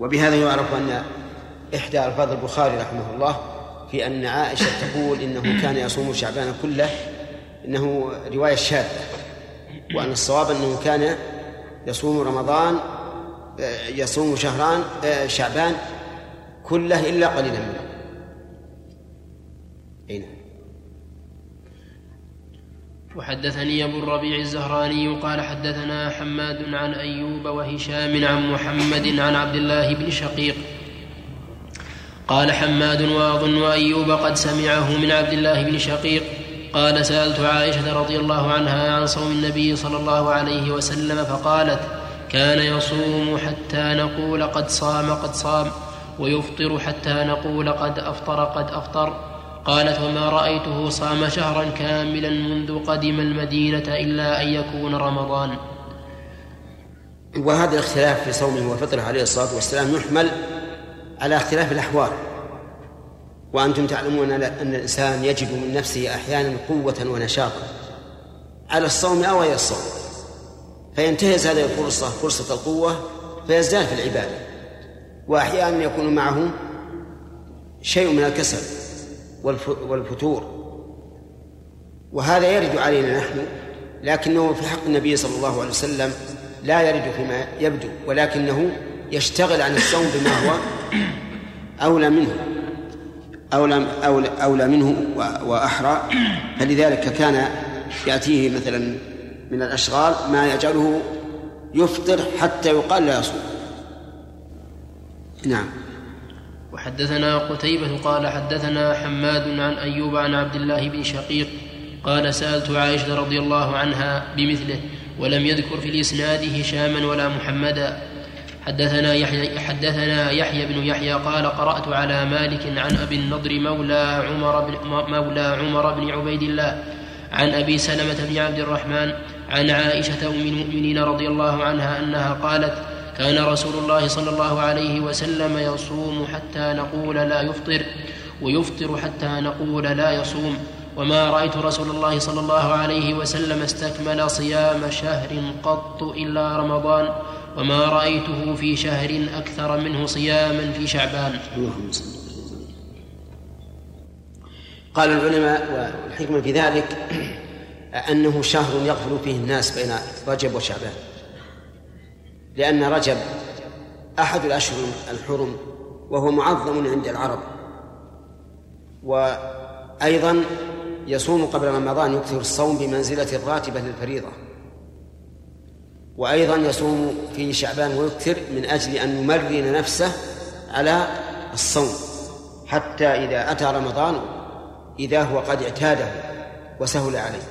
وبهذا يعرف أن إحدى ألفاظ البخاري رحمه الله في أن عائشة تقول إنه كان يصوم شعبان كله إنه رواية شاذة وأن الصواب أنه كان يصوم رمضان يصوم شهران شعبان كله إلا قليلا منه أين نعم.
وحدثني أبو الربيع الزهراني قال حدثنا حماد عن أيوب وهشام عن محمد عن عبد الله بن شقيق. قال حماد وأظن ايوب قد سمعه من عبد الله بن شقيق. قال سألت عائشة رضي الله عنها عن صوم النبي صلى الله عليه وسلم فقالت كان يصوم حتى نقول قد صام قد صام ويفطر حتى نقول قد أفطر قد أفطر. قالت وما رأيته صام شهرا كاملا منذ قدم المدينة إلا أن يكون رمضان.
وهذا الاختلاف في صومه وفطره عليه الصلاة والسلام يحمل على اختلاف الأحوال. وأنتم تعلمون أن الإنسان يجد من نفسه أحيانا قوة ونشاطا. على الصوم أو غير الصوم. فينتهز هذه الفرصة فرصة القوة فيزداد في العبادة. وأحيانا يكون معه شيء من الكسل. والفتور. وهذا يرد علينا نحن لكنه في حق النبي صلى الله عليه وسلم لا يرد فيما يبدو ولكنه يشتغل عن الصوم بما هو أولى منه أولى أولى, أولى منه وأحرى. فلذلك كان يأتيه مثلا من الأشغال ما يجعله يفطر حتى يقال لا يصوم. نعم.
وحدثنا قتيبة قال حدثنا حماد عن أيوب عن عبد الله بن شقيق قال سألت عائشة رضي الله عنها بمثله ولم يذكر في الإسناد هشاما ولا محمدا. حدثنا يحيى حدثنا يحيى بن يحيى قال قرأت على مالك عن أبي النضر مولى عمر بن مولى عمر بن عبيد الله عن أبي سلمة بن عبد الرحمن عن عائشة أم المؤمنين رضي الله عنها أنها قالت كان رسول الله صلى الله عليه وسلم يصوم حتى نقول لا يفطر ويفطر حتى نقول لا يصوم. وما رأيت رسول الله صلى الله عليه وسلم استكمل صيام شهر قط إلا رمضان وما رأيته في شهر أكثر منه صياما في شعبان. اللهم صل
قال العلماء والحكمة في ذلك أنه شهر يغفل فيه الناس بين رجب وشعبان. لأن رجب أحد الأشهر الحرم وهو معظم عند العرب. وأيضا يصوم قبل رمضان يكثر الصوم بمنزلة الراتبة للفريضة. وأيضا يصوم في شعبان ويكثر من أجل أن يمرن نفسه على الصوم حتى إذا أتى رمضان إذا هو قد اعتاده وسهل عليه.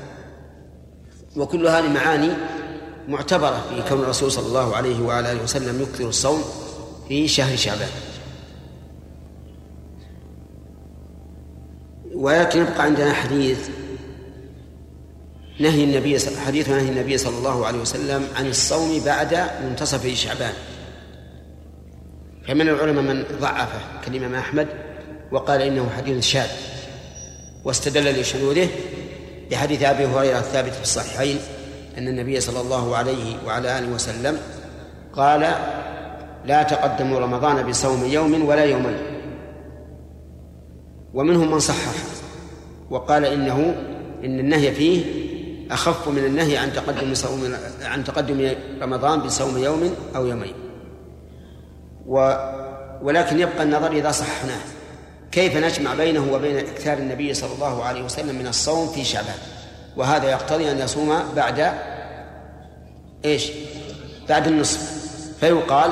وكل هذه معاني معتبرة في كون الرسول صلى الله عليه وعلى آله وسلم يكثر الصوم في شهر شعبان. ولكن يبقى عندنا حديث نهي النبي حديث نهي النبي صلى الله عليه وسلم عن الصوم بعد منتصف شعبان. فمن العلماء من ضعفه كالإمام أحمد وقال إنه حديث شاذ واستدل لشذوذه بحديث أبي هريرة الثابت في الصحيحين أن النبي صلى الله عليه وعلى آله وسلم قال لا تقدموا رمضان بصوم يوم ولا يومين. ومنهم من صحح وقال إنه إن النهي فيه أخف من النهي عن تقدم صوم عن تقدم رمضان بصوم يوم أو يومين. و ولكن يبقى النظر إذا صححناه. كيف نجمع بينه وبين إكثار النبي صلى الله عليه وسلم من الصوم في شعبان؟ وهذا يقتضي أن يصوم بعد إيش؟ بعد النصف. فيقال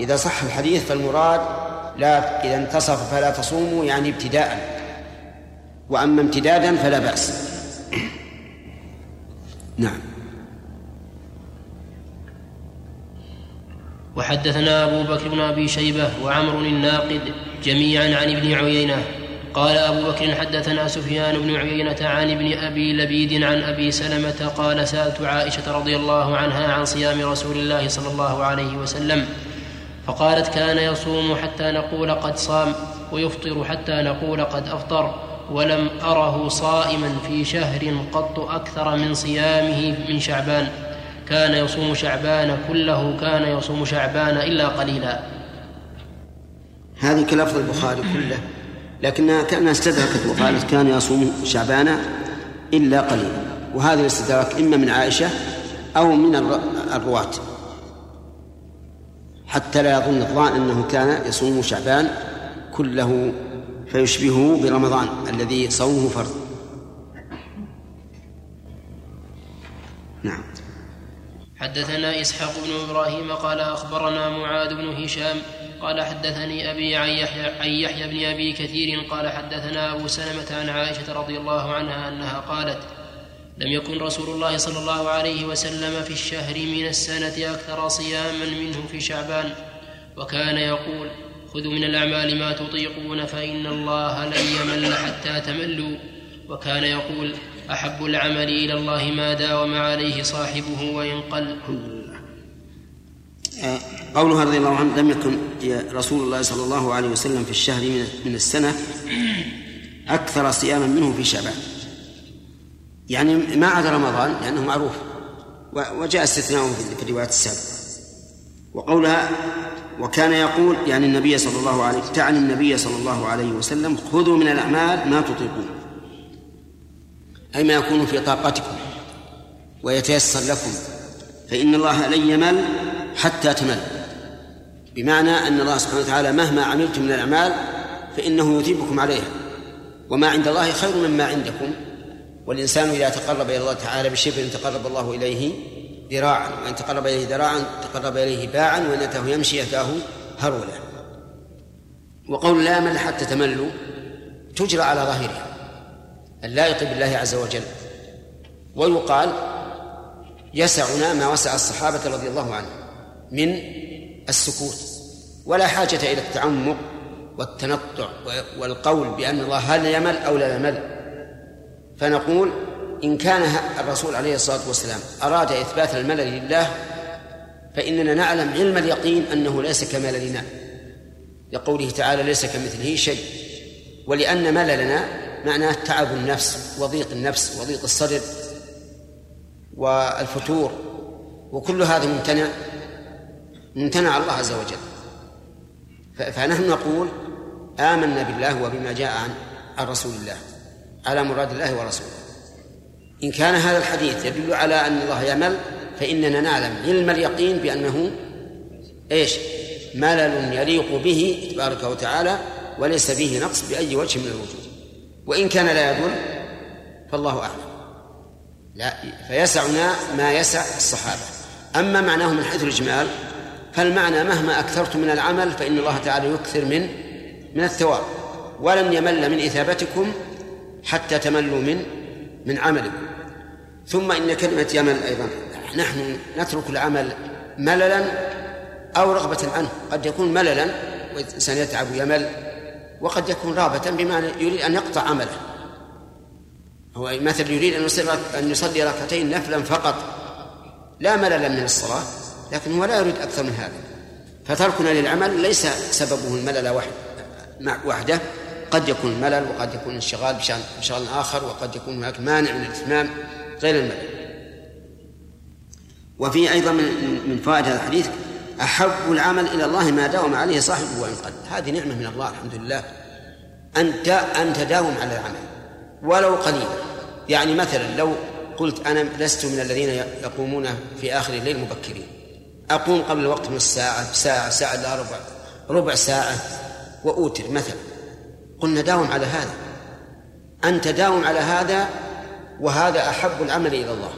إذا صح الحديث فالمراد لا إذا انتصف فلا تصوموا يعني ابتداء. وأما امتدادا فلا بأس. نعم.
وحدثنا أبو بكر بن أبي شيبة وعمر الناقد جميعا عن ابن عيينة قال أبو بكر حدثنا سفيان بن عيينة عن ابن أبي لبيد عن أبي سلمة قال سألت عائشة رضي الله عنها عن صيام رسول الله صلى الله عليه وسلم فقالت كان يصوم حتى نقول قد صام ويفطر حتى نقول قد أفطر ولم أره صائما في شهر قط أكثر من صيامه من شعبان كان يصوم شعبان كله كان يصوم شعبان إلا قليلا.
هذه كلفظ البخاري كله. لكنها كأنها استدركت وقالت كان يصوم شعبان إلا قليلا. وهذا الاستدراك إما من عائشة أو من الرواة. حتى لا يظن الظان أنه كان يصوم شعبان كله فيشبهه برمضان الذي صومه فرض. نعم.
حدثنا إسحاق بن إبراهيم قال أخبرنا معاذ بن هشام قال حدثني أبي عن يحيى, عن يحيى بن أبي كثير قال حدثنا أبو سلمة عن عائشة رضي الله عنها أنها قالت لم يكن رسول الله صلى الله عليه وسلم في الشهر من السنة أكثر صياما منه في شعبان وكان يقول خذوا من الأعمال ما تطيقون فإن الله لن يمل حتى تملوا. وكان يقول أحب العمل إلى الله ما داوم عليه صاحبه وإن قل.
آه، قوله رضي الله عنه لم يكن رسول الله صلى الله عليه وسلم في الشهر من السنة أكثر صياما منه في شعبان. يعني ما عدا رمضان لأنه معروف وجاء استثناء في الروايات السابقة. وقولها وكان يقول يعني النبي صلى الله عليه تعني النبي صلى الله عليه وسلم خذوا من الأعمال ما تطيقون. أي ما يكون في طاقتكم ويتيسر لكم. فإن الله لن يمل حتى تمل. بمعنى أن الله سبحانه وتعالى مهما عملتم من الأعمال فإنه يثيبكم عليها. وما عند الله خير مما عندكم. والإنسان إذا تقرب إلى الله تعالى بشبر تقرب الله إليه ذراعا وإن تقرب إليه ذراعا تقرب إليه باعا وإن أتاه يمشي أتاه هرولا. وقول لا يمل حتى تملوا تجرى على ظاهرها. اللائق بالله عز وجل. ويقال يسعنا ما وسع الصحابة رضي الله عنهم. من السكوت. ولا حاجة إلى التعمق والتنطع والقول بأن الله هل يمل أو لا يمل. فنقول إن كان الرسول عليه الصلاة والسلام أراد إثبات الملل لله فإننا نعلم علم اليقين أنه ليس كمللنا. لقوله تعالى ليس كمثله شيء ولأن مللنا معناه تعب النفس وضيق النفس وضيق الصدر والفتور. وكل هذا ممتنع. ممتنع الله عز وجل. فنحن نقول آمنا بالله وبما جاء عن رسول الله. على مراد الله ورسوله. إن كان هذا الحديث يدل على أن الله يمل فإننا نعلم علم اليقين بأنه إيش؟ ملل يليق به تبارك وتعالى وليس فيه نقص بأي وجه من الوجوه وإن كان لا يدل فالله أعلم. لا فيسعنا ما يسع الصحابة. أما معناه من حيث الإجمال فالمعنى مهما أكثرت من العمل فإن الله تعالى يكثر من من الثواب. ولن يمل من إثابتكم حتى تملوا من من عملكم. ثم إن كلمة يمل أيضا. نحن نترك العمل مللا أو رغبة عنه. قد يكون مللا والإنسان يتعب يمل وقد يكون رغبة بمعنى يريد أن يقطع عمله. هو مثلا يريد أن يصلي ركعتين نفلا فقط. لا مللا من الصلاة. لكن هو لا يريد أكثر من هذا. فتركنا للعمل ليس سببه الملل وحده. قد يكون ملل وقد يكون انشغال بشغل آخر وقد يكون هناك مانع من الإتمام غير الملل. وفي أيضا من من فوائد هذا الحديث أحب العمل إلى الله ما داوم عليه صاحبه وإن قل. هذه نعمة من الله الحمد لله. أنت أن تداوم على العمل. ولو قليلا. يعني مثلا لو قلت أنا لست من الذين يقومون في آخر الليل مبكرين. أقوم قبل الوقت من الساعة ساعة ساعة إلا ربع ربع ساعة وأوتر مثلا. قلنا داوم على هذا. أنت داوم على هذا وهذا أحب العمل إلى الله.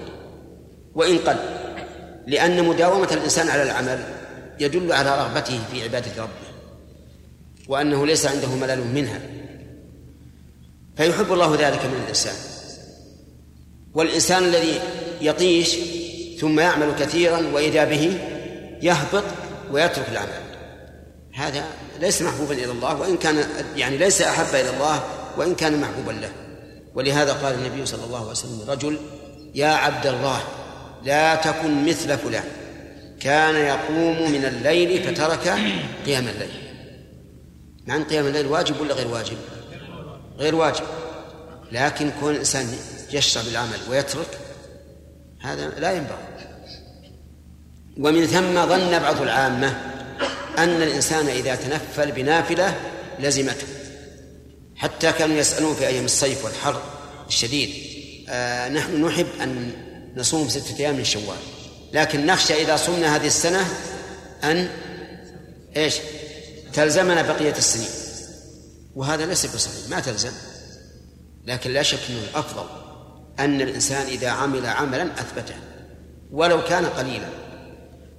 وإن قل لأن مداومة الإنسان على العمل يدل على رغبته في عبادة ربه وأنه ليس عنده ملل منها. فيحب الله ذلك من الإنسان. والإنسان الذي يطيش ثم يعمل كثيرا وإذا به يهبط ويترك العمل. هذا ليس محبوبا إلى الله وإن كان يعني ليس أحب إلى الله وإن كان محبوبا له. ولهذا قال النبي صلى الله عليه وسلم رجل يا عبد الله لا تكن مثل فلان. كان يقوم من الليل فترك قيام الليل. مع أن قيام الليل واجب ولا غير واجب؟ غير واجب. لكن كون الإنسان يشرع بالعمل ويترك هذا لا ينبغي. ومن ثم ظن بعض العامة أن الإنسان إذا تنفل بنافلة لزمته. حتى كانوا يسألون في أيام الصيف والحر الشديد آه نحن نحب أن نصوم ستة أيام من شوال لكن نخشى إذا صمنا هذه السنة أن إيش؟ تلزمنا بقية السنين. وهذا ليس بصحيح ما تلزم. لكن لا شك أنه الأفضل أن الإنسان إذا عمل عملا أثبته ولو كان قليلا.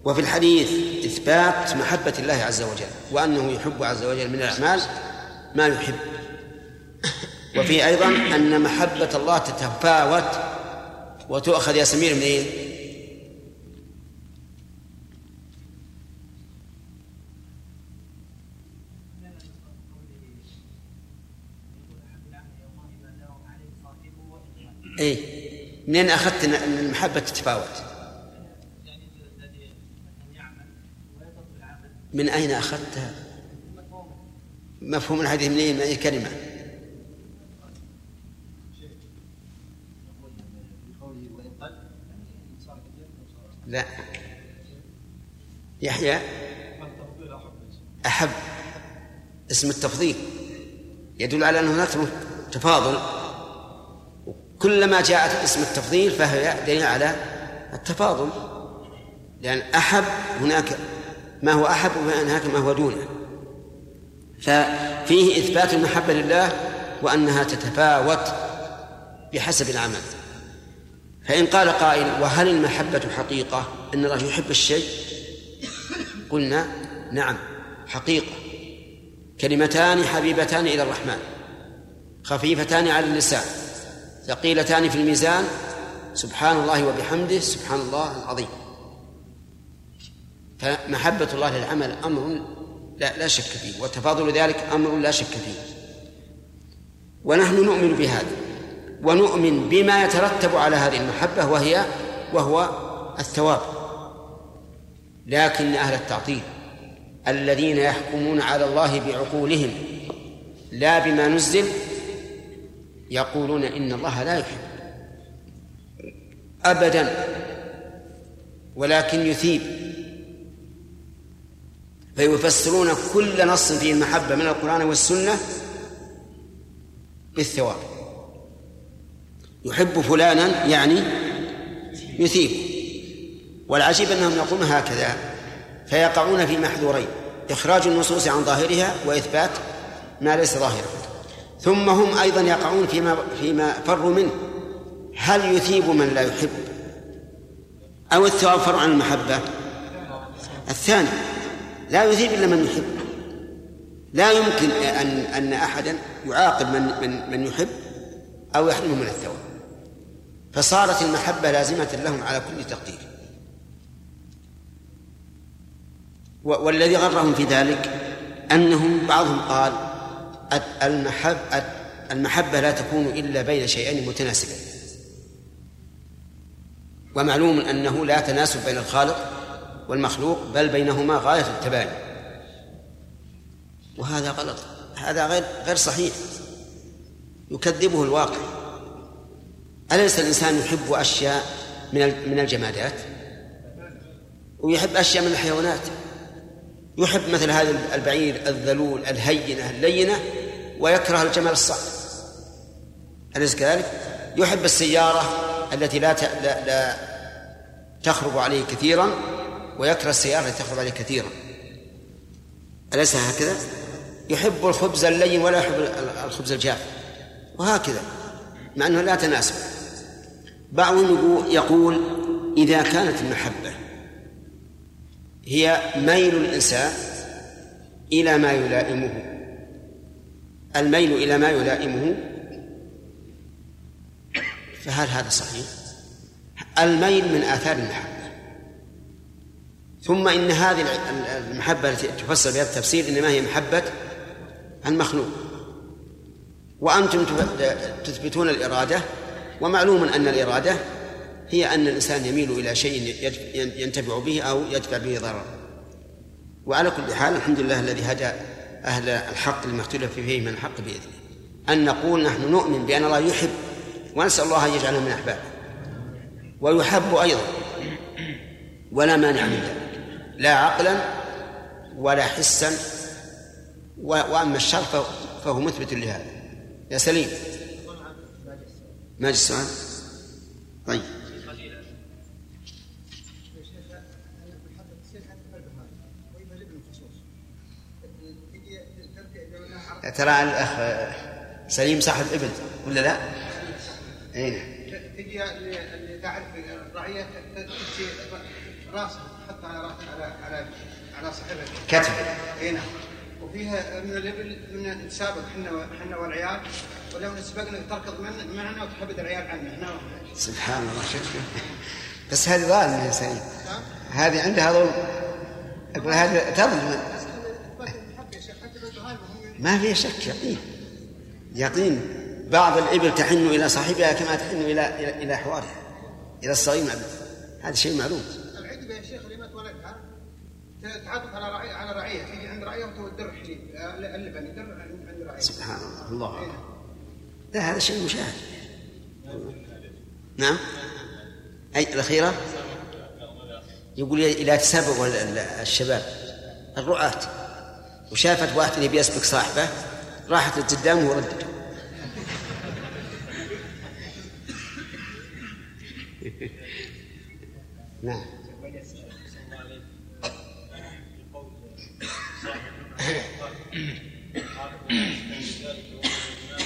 وفي الحديث إثبات محبة الله عز وجل وأنه يحب عز وجل من الأعمال ما يحب وفي أيضا أن محبة الله تتفاوت وتؤخذ يا سمير من إيه؟ منين أخذت إن المحبة تتفاوت؟ من أين أخذتها؟ مفهوم الحديث من أي كلمة؟ لا. يحيى؟ أحب. اسم التفضيل. يدل على أن هناك تفاضل. كلما جاءت اسم التفضيل فهي دليل على التفاضل. لأن أحب هناك ما هو أحب وهناك ما هو دونه. ففيه إثبات المحبة لله وأنها تتفاوت بحسب العمل. فإن قال قائل وهل المحبة حقيقة؟ أن الله يحب الشيء. قلنا نعم حقيقة. كلمتان حبيبتان إلى الرحمن. خفيفتان على اللسان. ثقيلتان في الميزان. سبحان الله وبحمده سبحان الله العظيم. فمحبة الله للعمل أمر لا, لا شك فيه وتفاضل ذلك أمر لا شك فيه. ونحن نؤمن بهذا ونؤمن بما يترتب على هذه المحبة وهي وهو الثواب. لكن أهل التعطيل الذين يحكمون على الله بعقولهم لا بما نزل يقولون إن الله لا يحب أبدا ولكن يثيب. فيفسرون كل نص فيه المحبة من القرآن والسنة بالثواب. يحب فلانا يعني يثيب. والعجيب أنهم يقولون هكذا فيقعون في محذورين إخراج النصوص عن ظاهرها وإثبات ما ليس ظاهرا. ثم هم أيضا يقعون فيما فيما فروا منه. هل يثيب من لا يحب؟ أو الثواب فرع عن المحبة؟ الثاني لا يثيب إلا من يحب. لا يمكن أن أن أحدا يعاقب من من من يحب أو يحرمه من الثواب. فصارت المحبة لازمة لهم على كل تقدير. والذي غرهم في ذلك أنهم بعضهم قال المحب المحبة لا تكون إلا بين شيئين متناسبين. ومعلوم أنه لا تناسب بين الخالق والمخلوق بل بينهما غاية التباين وهذا غلط. هذا غير غير صحيح. يكذبه الواقع. أليس الإنسان يحب أشياء من من الجمادات؟ ويحب أشياء من الحيوانات. يحب مثل هذا البعير الذلول الهينة اللينة ويكره الجمل الصعب أليس كذلك؟ يحب السيارة التي لا لا, لا تخرج عليه كثيرا ويكره السيارة التي تخرج عليه كثيرا. أليس هكذا؟ يحب الخبز اللين ولا يحب الخبز الجاف. وهكذا مع أنه لا تناسب بعضهم يقول إذا كانت المحبة هي ميل الإنسان إلى ما يلائمه. الميل إلى ما يلائمه فهل هذا صحيح؟ الميل من آثار المحبة. ثم إن هذه المحبة التي تفسر بهذا التفسير إنما هي محبة المخلوق. وأنتم تثبتون الإرادة ومعلوم أن الإرادة هي أن الإنسان يميل إلى شيء ينتفع به أو يدفع به ضرر. وعلى كل حال الحمد لله الذي هدى أهل الحق لما اختلف فيه من الحق بإذنه. أن نقول نحن نؤمن بأن الله يحب ونسأل الله أن يجعلنا من أحبابه. ويحب أيضا ولا مانع من ذلك. لا عقلا ولا حسا وأما الشر فهو مثبت لهذا. يا سليم. ما السؤال. طيب. ترى الأخ سليم صاحب ابن ولا لا؟ اي نعم
تجي تعرف الرعية تمشي راسه تحط على على على على صاحبها.
كتف
إي نعم. وفيها من الابل من نتسابق إحنا إحنا والعيال ولو نسبقنا تركض من معنا وتحبد العيال عنا. إحنا
سبحان الله شوف بس هذه ظالمه يا سليم نعم. هذه عندها ظلم أقول هذه تظلم ما في شك يقين. يقين. بعض الإبل تحن إلى صاحبها كما تحن إلى إلى إلى حوارها إلى الصغير هذا شيء معلوم
العقبة يا شيخ اللي ما تولدها تعطف على رعية على تيجي عند رعية وتودر حليب. اللبن يدر عند رعية
سبحان الله. الله. إيه. لا هذا شيء مشاهد. نعم. أي الأخيرة؟ يقول إذا تسابق الشباب. الرعاة وشافت واحد اللي بيسبق صاحبه راحت قدامه وردته. نعم.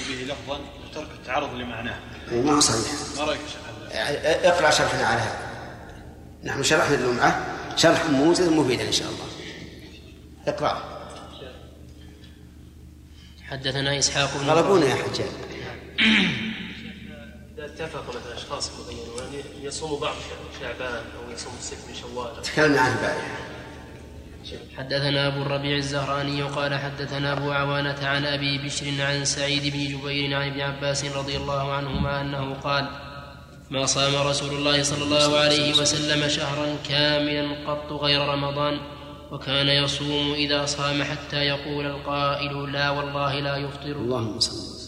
به لفظا وترك التعرض لمعناه.
ما هو صحيح.
ما رأيك
اقرأ شرحنا على هذا. نحن شرحنا اللمعة. شرح موجز مفيدا إن شاء الله. اقرأ.
حدثنا إسحاق بن
غلبونا يا حجاج.
اذا اتفق مثلا أشخاص معينون يعني يصوم بعض شعبان أو يصوم الست من شوال.
تكلمنا عنه البارحه
حدثنا أبو الربيع الزهراني قال حدثنا أبو عوانة عن أبي بشر عن سعيد بن جبير عن ابن عباس رضي الله عنهما أنه قال ما صام رسول الله صلى الله عليه وسلم شهرا كاملا قط غير رمضان وكان يصوم إذا صام حتى يقول القائل لا والله لا يفطر
اللهم صل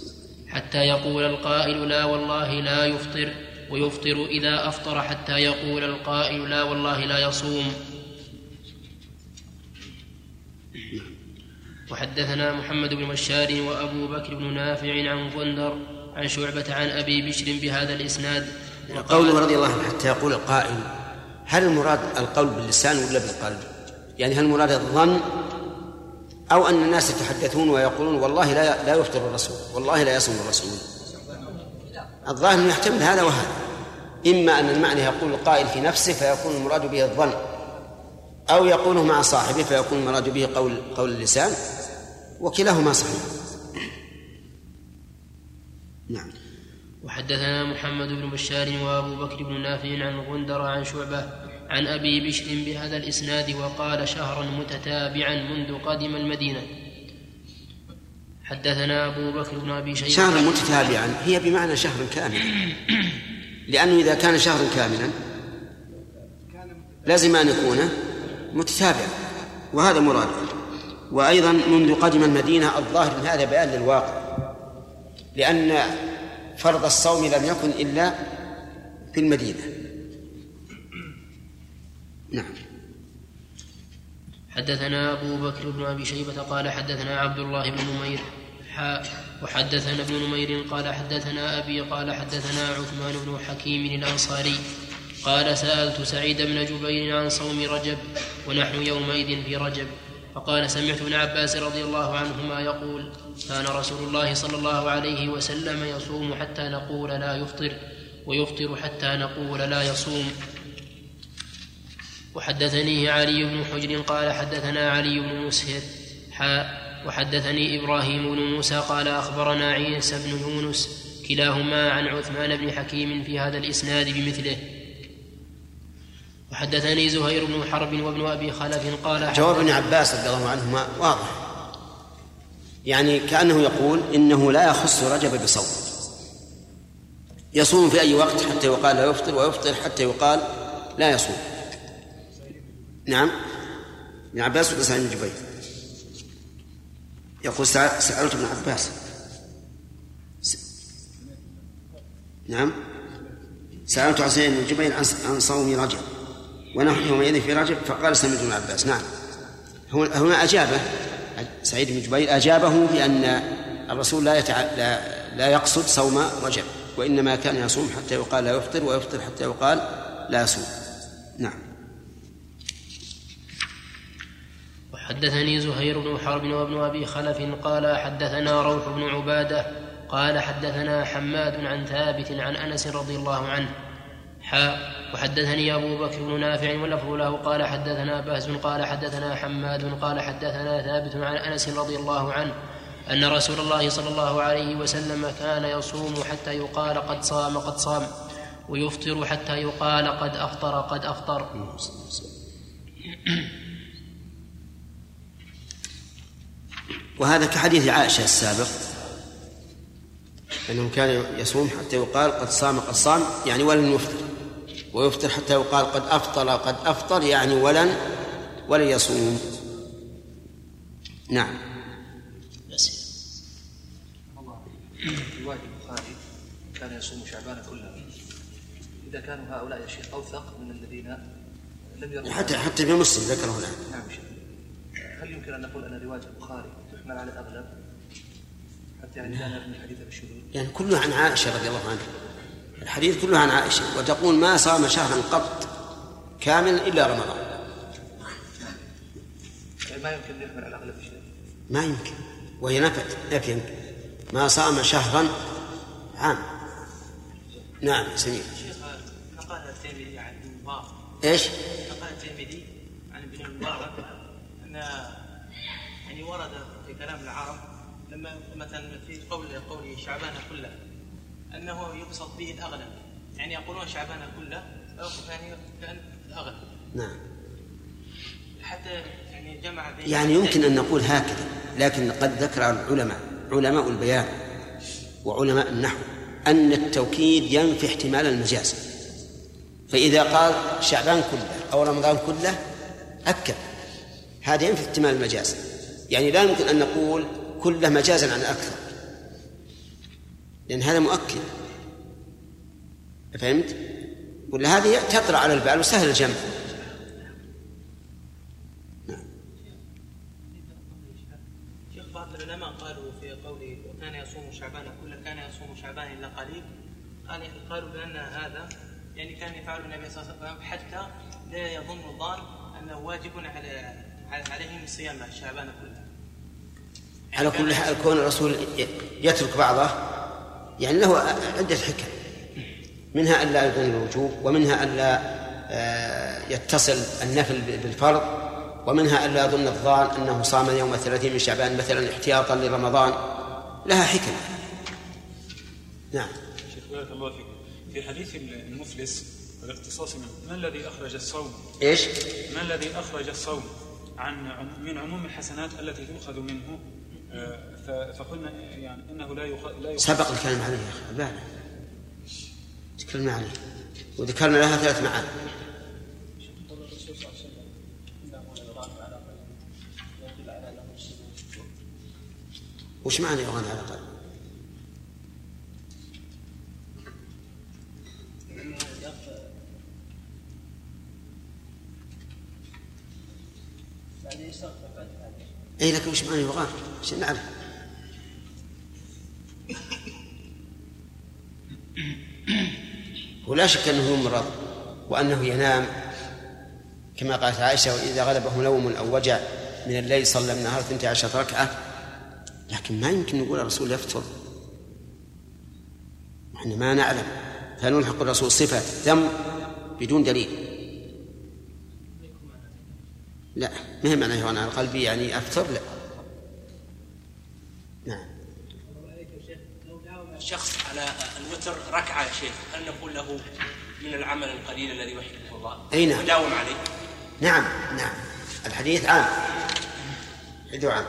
حتى يقول القائل لا والله لا يفطر ويفطر إذا أفطر حتى يقول القائل لا والله لا يصوم. وحدثنا محمد بن بشار وأبو بكر بن نافع عن غندر عن شعبة عن أبي بشر بهذا الإسناد.
قوله رضي الله عنه حتى يقول القائل هل المراد القول باللسان ولا بالقلب؟ يعني هل المراد الظن أو أن الناس يتحدثون ويقولون والله لا لا يفطر الرسول والله لا يصوم الرسول؟ الظاهر يحتمل هذا وهذا. إما أن المعنى يقول القائل في نفسه فيكون المراد به الظن. أو يقوله مع صاحبه فيكون المراد به قول قول اللسان وكلاهما صحيح.
نعم. وحدثنا محمد بن بشار وأبو بكر بن نافع عن غندر عن شعبة عن أبي بشر بهذا الإسناد وقال شهرا متتابعا منذ قدم المدينة. حدثنا أبو بكر بن أبي شيبة.
شهرا متتابعا هي بمعنى شهر كامل لأنه إذا كان شهرا كاملا لازم أن يكون متتابعا وهذا مراد. وأيضا منذ قدم المدينة الظاهر من هذا بيان للواقع لأن فرض الصوم لم يكن إلا في المدينة. نعم.
حدثنا أبو بكر بن أبي شيبة قال حدثنا عبد الله بن نمير وحدثنا ابن نمير قال حدثنا أبي قال حدثنا عثمان بن حكيم الأنصاري. قال سألت سعيد بن جبير عن صوم رجب ونحن يومئذ في رجب فقال سمعت ابن عباس رضي الله عنهما يقول كان رسول الله صلى الله عليه وسلم يصوم حتى نقول لا يفطر ويفطر حتى نقول لا يصوم. وحدثني علي بن حجر قال حدثنا علي بن مسهر حاء وحدثني إبراهيم بن موسى قال أخبرنا عيسى بن يونس كلاهما عن عثمان بن حكيم في هذا الإسناد بمثله. وحدثني زهير بن حرب وابن أبي خلف قال
جواب ابن عباس رضي الله عنهما واضح. يعني كأنه يقول إنه لا يخص رجب بصوم. يصوم في أي وقت حتى يقال لا يفطر ويفطر حتى يقال لا يصوم. نعم. ابن عباس ولا سعيد بن جبير؟ يقول سألت ابن عباس. نعم. سألت عن سعيد بن جبير عن صوم رجب. ونحن يومئذ في رجب فقال سمعت ابن عباس نعم. هنا أجابه سعيد بن جبير أجابه بأن الرسول لا, يتع... لا لا يقصد صوم رجب وإنما كان يصوم حتى يقال لا يفطر ويفطر حتى يقال لا يصوم. نعم.
وحدثني زهير بن حرب وابن أبي خلف قال حدثنا روح بن عبادة قال حدثنا حماد عن ثابت عن أنس رضي الله عنه حاء وحدثني أبو بكر بن نافع واللفظ له قال حدثنا باز قال حدثنا حماد قال حدثنا ثابت عن أنس رضي الله عنه أن رسول الله صلى الله عليه وسلم كان يصوم حتى يقال قد صام قد صام ويفطر حتى يقال قد أفطر قد أفطر.
وهذا كحديث عائشة السابق. أنه كان يصوم حتى يقال قد صام قد صام يعني ولن يفطر. ويفطر حتى يقال قد أفطر قد أفطر يعني ولن ولن يصوم نعم.
بس رواية البخاري كان يصوم شعبان كله. إذا كانوا هؤلاء يا شيخ أوثق من الذين لم يروا
حتى حتى في مسلم ذكره الآن
نعم شيخ. هل يمكن أن نقول أن رواية البخاري تحمل على الأغلب؟ حتى يعني لا نرمي الحديث بالشذوذ.
يعني كله عن عائشة رضي الله عنها. الحديث كله عن عائشة وتقول ما صام شهرا قط كاملا إلا رمضان.
يعني ما يمكن يحمل على أغلب الشيء
ما يمكن. وهي نفت لكن ما صام شهرا عام. نعم سمير.
شيخ نقل الترمذي عن ابن المبارك
إيش؟
نقل الترمذي عن ابن المبارك أن يعني ورد في كلام العرب لما مثلا في قول قول شعبان كله أنه يقصد به الأغلب. يعني يقولون شعبان كله يعني كأن الاغلب
نعم.
حتى يعني جمع بين
يعني يمكن أن نقول هكذا لكن قد ذكر العلماء علماء البيان وعلماء النحو أن التوكيد ينفي احتمال المجاز. فإذا قال شعبان كله أو رمضان كله أكد. هذا ينفي احتمال المجاز. يعني لا يمكن أن نقول كله مجازا عن أكثر لأن هذا مؤكد. فهمت؟ ولا هذه تطرأ على البال وسهل الجمع.
شيخ بعض العلماء قالوا في قوله وكان يصوم شعبان كله كان يصوم شعبان إلا قليل. قال قالوا بأن هذا يعني كان يفعل النبي صلى الله عليه وسلم حتى لا يظن الظان أنه واجب على عليهم الصيام شعبان كله.
على كل حال كون الرسول يترك بعضه يعني له عدة حكم. منها ألا يظن الوجوب ومنها ألا آه، يتصل النفل بالفرض ومنها ألا يظن الظان أنه صام يوم الثلاثين من شعبان مثلا احتياطا لرمضان. لها حكم. نعم.
شيخ بارك الله فيك. في حديث المفلس والاقتصاص منه ما الذي أخرج الصوم؟
إيش؟
ما الذي أخرج الصوم عن من عموم الحسنات التي تؤخذ منه؟ آه، فقلنا يعني إنه لا يخ... لا يخ...
سبق الكلام عليه يا أخي تكلمنا عليه وذكرنا لها ثلاث معاني وش معنى يغنى على قلب؟ اي لكن وش معنى يغان؟ عشان نعرف ولا شك أنه يمرض وأنه ينام كما قالت عائشة وإذا غلبه نوم أو وجع من الليل صلى النهار 12 ركعة. لكن ما يمكن نقول الرسول يفطر. إحنا ما نعلم. فنلحق الرسول صفة ذم بدون دليل. لا معنى يهون على قلبي يعني أفطر؟ لا.
شخص على الوتر ركعة يا شيخ هل نقول له من العمل القليل الذي يحبه الله؟
أي نعم.
وداوم عليه.
نعم نعم. الحديث عام. عدو عام.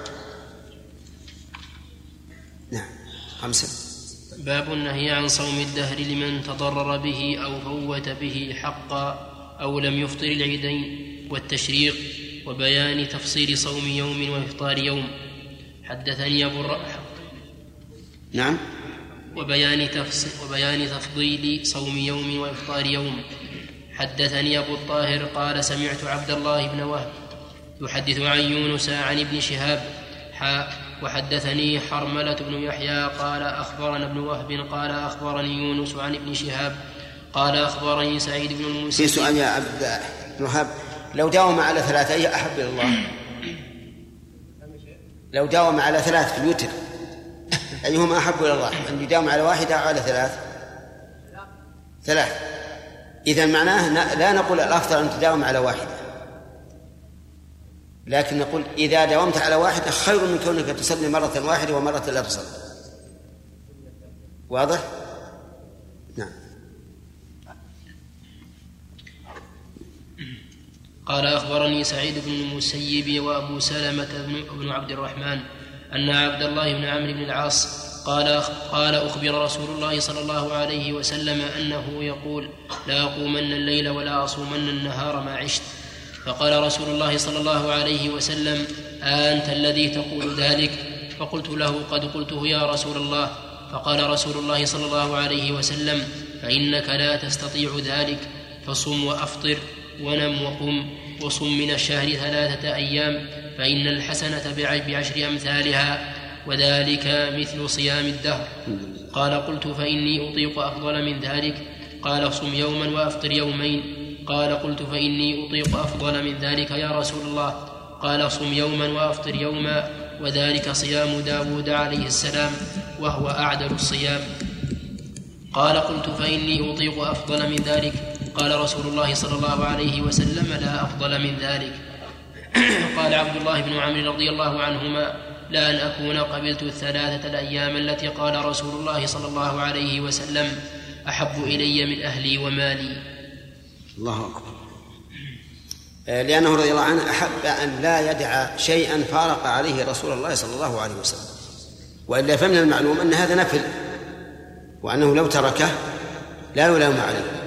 نعم. خمسة.
باب النهي عن صوم الدهر لمن تضرر به أو فوت به حقا أو لم يفطر العيدين والتشريق وبيان تفصيل صوم يوم وإفطار يوم. حدثني أبو الر...
نعم.
وبيان تفصيل وبيان تفضيل صوم يوم وإفطار يوم. حدثني أبو الطاهر قال سمعت عبد الله بن وهب يحدث عن يونس عن ابن شهاب حاء وحدثني حرملة بن يحيى قال أخبرنا ابن وهب قال أخبرني يونس عن ابن شهاب قال أخبرني سعيد بن المسيب.
في سؤال يا عبد بن وهب لو داوم على ثلاثة أي أحب إلى الله. لو داوم على ثلاث في الوتر. أيهما أحب إلى الله. أن يداوم على واحدة أو على ثلاث. ثلاث. إذا معناه لا نقول الأفضل أن تداوم على واحدة لكن نقول إذا داومت على واحدة خير من كونك تصلي مرة واحدة ومرة لا تصلي واضح؟ نعم.
قال أخبرني سعيد بن المسيب وأبو سلمة بن عبد الرحمن أن عبد الله بن عمرو بن العاص قال قال أخبر رسول الله صلى الله عليه وسلم أنه يقول لا أقومن الليل ولا أصومن النهار ما عشت. فقال رسول الله صلى الله عليه وسلم أنت الذي تقول ذلك؟ فقلت له قد قلته يا رسول الله. فقال رسول الله صلى الله عليه وسلم فإنك لا تستطيع ذلك فصم وأفطر ونم وقم وصم من الشهر ثلاثة أيام فإن الحسنة بعشر أمثالها وذلك مثل صيام الدهر. قال قلت فإني أطيق أفضل من ذلك. قال صم يوما وأفطر يومين. قال قلت فإني أطيق أفضل من ذلك يا رسول الله. قال صم يوما وأفطر يوما وذلك صيام داود عليه السلام وهو أعدل الصيام. قال قلت فإني أطيق أفضل من ذلك. قال رسول الله صلى الله عليه وسلم لا أفضل من ذلك. قال عبد الله بن عمرو رضي الله عنهما لا أن أكون قبلت الثلاثة الأيام التي قال رسول الله صلى الله عليه وسلم أحب إلي من أهلي ومالي.
الله أكبر. آه، لأنه رضي الله عنه أحب أن لا يدع شيئا فارق عليه رسول الله صلى الله عليه وسلم. وإلا فمن المعلوم أن هذا نفل وأنه لو تركه لا يلام عليه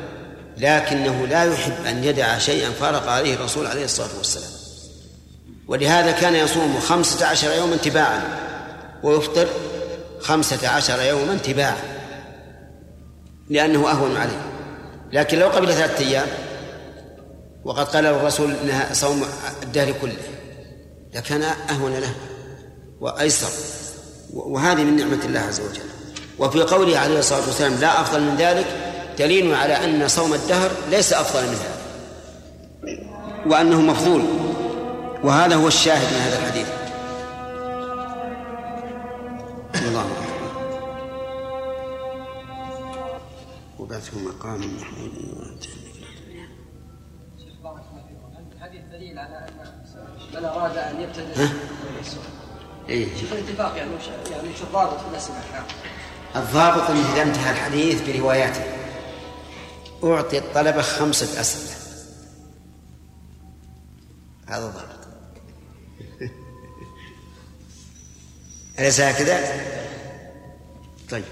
لكنه لا يحب أن يدع شيئا فارق عليه الرسول عليه الصلاة والسلام. ولهذا كان يصوم خمسة عشر يوما تباعا ويفطر خمسة عشر يوما تباعا لأنه أهون عليه. لكن لو قبل ثلاثة أيام وقد قال الرسول انها صوم الدهر كله لكان أهون له وأيسر. وهذه من نعمة الله عز وجل. وفي قوله عليه الصلاة والسلام لا أفضل من ذلك دليل على أن صوم الدهر ليس أفضل من هذا وأنه مفضول. وهذا هو الشاهد من هذا الحديث. الله وبعثه مقام محمود
الحديث دليل على أن من أراد أن يبتدئ
إيه؟
شوف الاتفاق يعني وش يعني وش الضابط في الاسئله
الضابط انه اذا انتهى الحديث برواياته. أعطي الطلبة خمسة أسئلة. هذا ضابط. أليس هكذا؟ طيب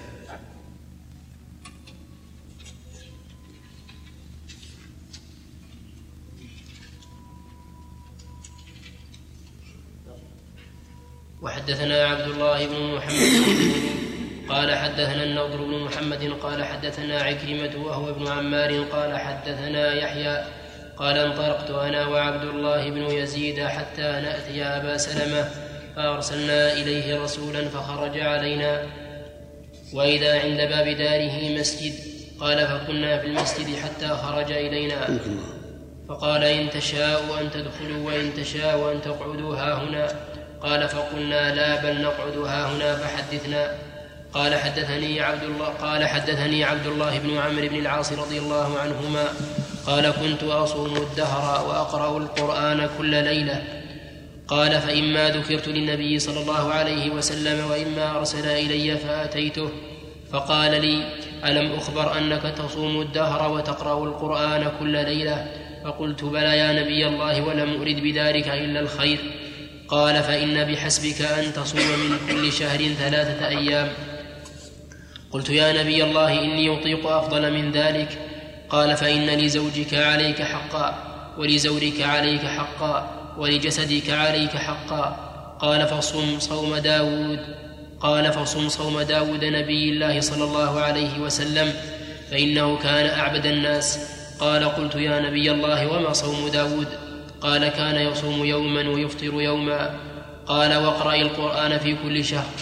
وحدثنا عبد الله بن محمد قال حدثنا النضر بن محمد قال حدثنا عكرمة وهو ابن عمار قال حدثنا يحيى قال انطلقت أنا وعبد الله بن يزيد حتى نأتي أبا سلمة فأرسلنا إليه رسولا فخرج علينا. وإذا عند باب داره مسجد قال فكنا في المسجد حتى خرج إلينا. فقال إن تشاءوا أن تدخلوا وإن تشاءوا أن تقعدوا ها هنا. قال فقلنا لا بل نقعد ها هنا فحدثنا. قال حدثني عبد الله قال حدثني عبد الله بن عمرو بن العاص رضي الله عنهما. قال كنت أصوم الدهر وأقرأ القرآن كل ليلة. قال فإما ذكرت للنبي صلى الله عليه وسلم وإما أرسل إلي فأتيته. فقال لي ألم أخبر أنك تصوم الدهر وتقرأ القرآن كل ليلة؟ فقلت بلى يا نبي الله ولم أرد بذلك إلا الخير. قال فإن بحسبك أن تصوم من كل شهر ثلاثة أيام. قلت يا نبي الله إني أطيق أفضل من ذلك. قال فإن لزوجك عليك حقا ولزورك عليك حقا. ولجسدك عليك حقا. قال فصم صوم داود. قال فصم صوم داود نبي الله صلى الله عليه وسلم فإنه كان أعبد الناس. قال قلت يا نبي الله وما صوم داود؟ قال كان يصوم يوما ويفطر يوما. قال واقرأ القرآن في كل شهر.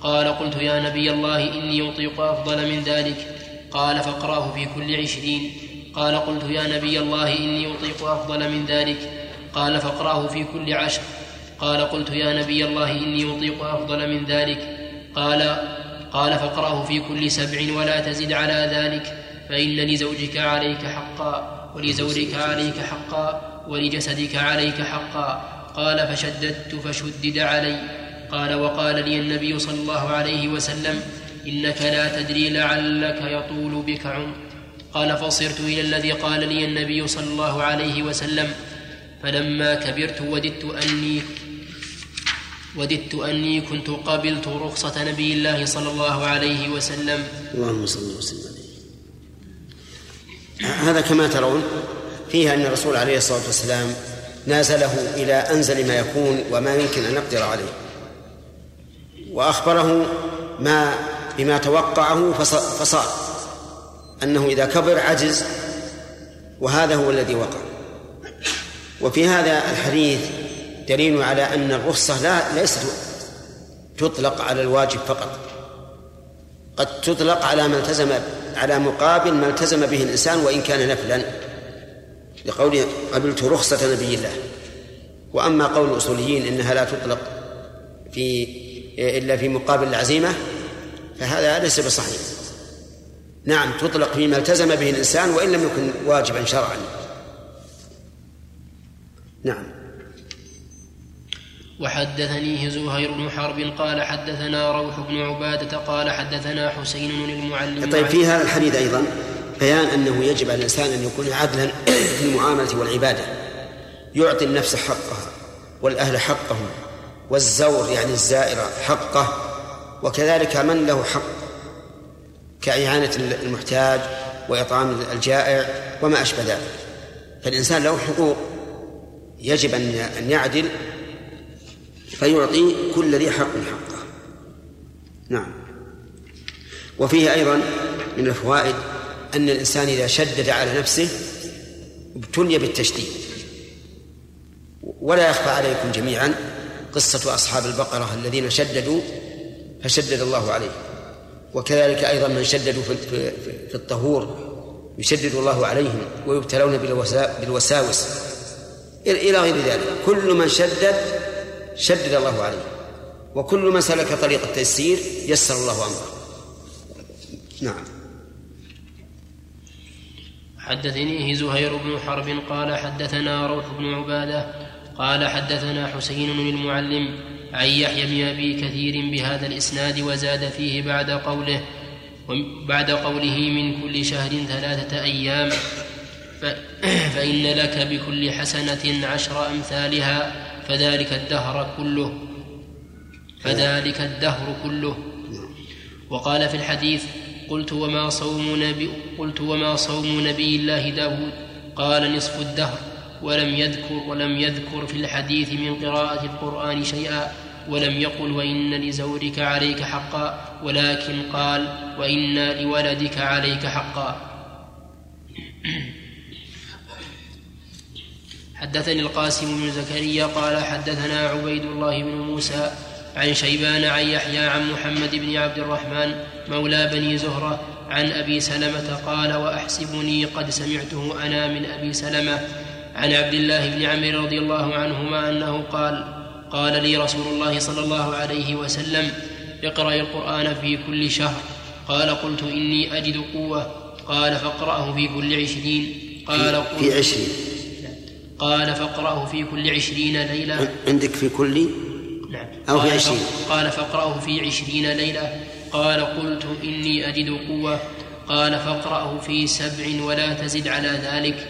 قال قلت يا نبي الله إني أطيق أفضل من ذلك. قال فاقرأه في كل عشرين. قال قلت يا نبي الله إني أطيق أفضل من ذلك. قال فاقرأه في كل عشر. قال قلت يا نبي الله إني أطيق أفضل من ذلك. قال قال فاقرأه في كل سبع ولا تزد على ذلك. فإن لزوجك عليك حقا ولزوجك عليك حقا ولجسدك عليك حقا. قال فشددت فشدد علي. قال وقال لي النبي صلى الله عليه وسلم إنك لا تدري لعلك يطول بك عمر قال فصرت إلى الذي قال لي النبي صلى الله عليه وسلم فلما كبرت وددت أني وددت أني كنت قبلت رخصة نبي الله صلى الله عليه وسلم.
اللهم صل وسلم هذا كما ترون فيه أن الرسول عليه الصلاة والسلام نازله إلى أنزل ما يكون وما يمكن أن نقدر عليه. وأخبره ما بما توقعه فصار. أنه إذا كبر عجز وهذا هو الذي وقع. وفي هذا الحديث دليل على أن الرخصة لا ليست تطلق على الواجب فقط. قد تطلق على ما التزم على مقابل ما التزم به الإنسان وإن كان نفلا. لقوله قبلت رخصة نبي الله. وأما قول الأصوليين إنها لا تطلق في إلا في مقابل العزيمة فهذا ليس بصحيح. نعم تطلق فيما التزم به الإنسان وإن لم يكن واجبا شرعا. نعم.
وحدثنيه زهير بن حرب قال حدثنا روح بن عبادة قال حدثنا حسين المعلم
طيب في هذا الحديث أيضا بيان أنه يجب على الإنسان أن يكون عدلا في المعاملة والعبادة. يعطي النفس حقها والأهل حقهم والزور يعني الزائرة حقه وكذلك من له حق كإعانة المحتاج وإطعام الجائع وما أشبه ذلك. فالإنسان له حقوق يجب أن يعدل فيعطي كل ذي حق حقه. نعم. وفيه أيضا من الفوائد أن الإنسان إذا شدد على نفسه ابتلي بالتشديد. ولا يخفى عليكم جميعا قصة أصحاب البقرة الذين شددوا فشدد الله عليهم. وكذلك أيضا من شددوا في الطهور يشدد الله عليهم ويبتلون بالوساوس. إلى غير ذلك. كل من شدد شدد الله عليه. وكل من سلك طريق التيسير يسر الله أمره. نعم.
حدثنيه زهير بن حرب قال حدثنا روح بن عبادة قال حدثنا حسين بن المعلم عن يحيى بن أبي كثير بهذا الإسناد وزاد فيه بعد قوله بعد قوله من كل شهر ثلاثة أيام. فإن لك بكل حسنة عشر أمثالها فذلك الدهر كله. فذلك الدهر كله. وقال في الحديث قلت وما صوم نبي قلت وما صوم نبي الله داود؟ قال نصف الدهر. ولم يذكر ولم يذكر في الحديث من قراءة القرآن شيئا. ولم يقل وإن لزورك عليك حقا. ولكن قال وإن لولدك عليك حقا. حدثني القاسم بن زكريا قال حدثنا عبيد الله بن موسى عن شيبان عن يحيى عن محمد بن عبد الرحمن مولى بني زهرة عن أبي سلمة قال وأحسبني قد سمعته أنا من أبي سلمة عن عبد الله بن عمرو رضي الله عنهما أنه قال قال لي رسول الله صلى الله عليه وسلم اقرأ القرآن في كل شهر قال قلت إني أجد قوة قال فاقرأه في كل عشرين قال
في عشرين.
قال فاقرأه في كل عشرين ليلة.
عندك في كل؟
نعم.
أو في عشرين.
قال فاقرأه في عشرين ليلة. قال قلت إني أجد قوة. قال فاقرأه في سبع ولا تزد على ذلك.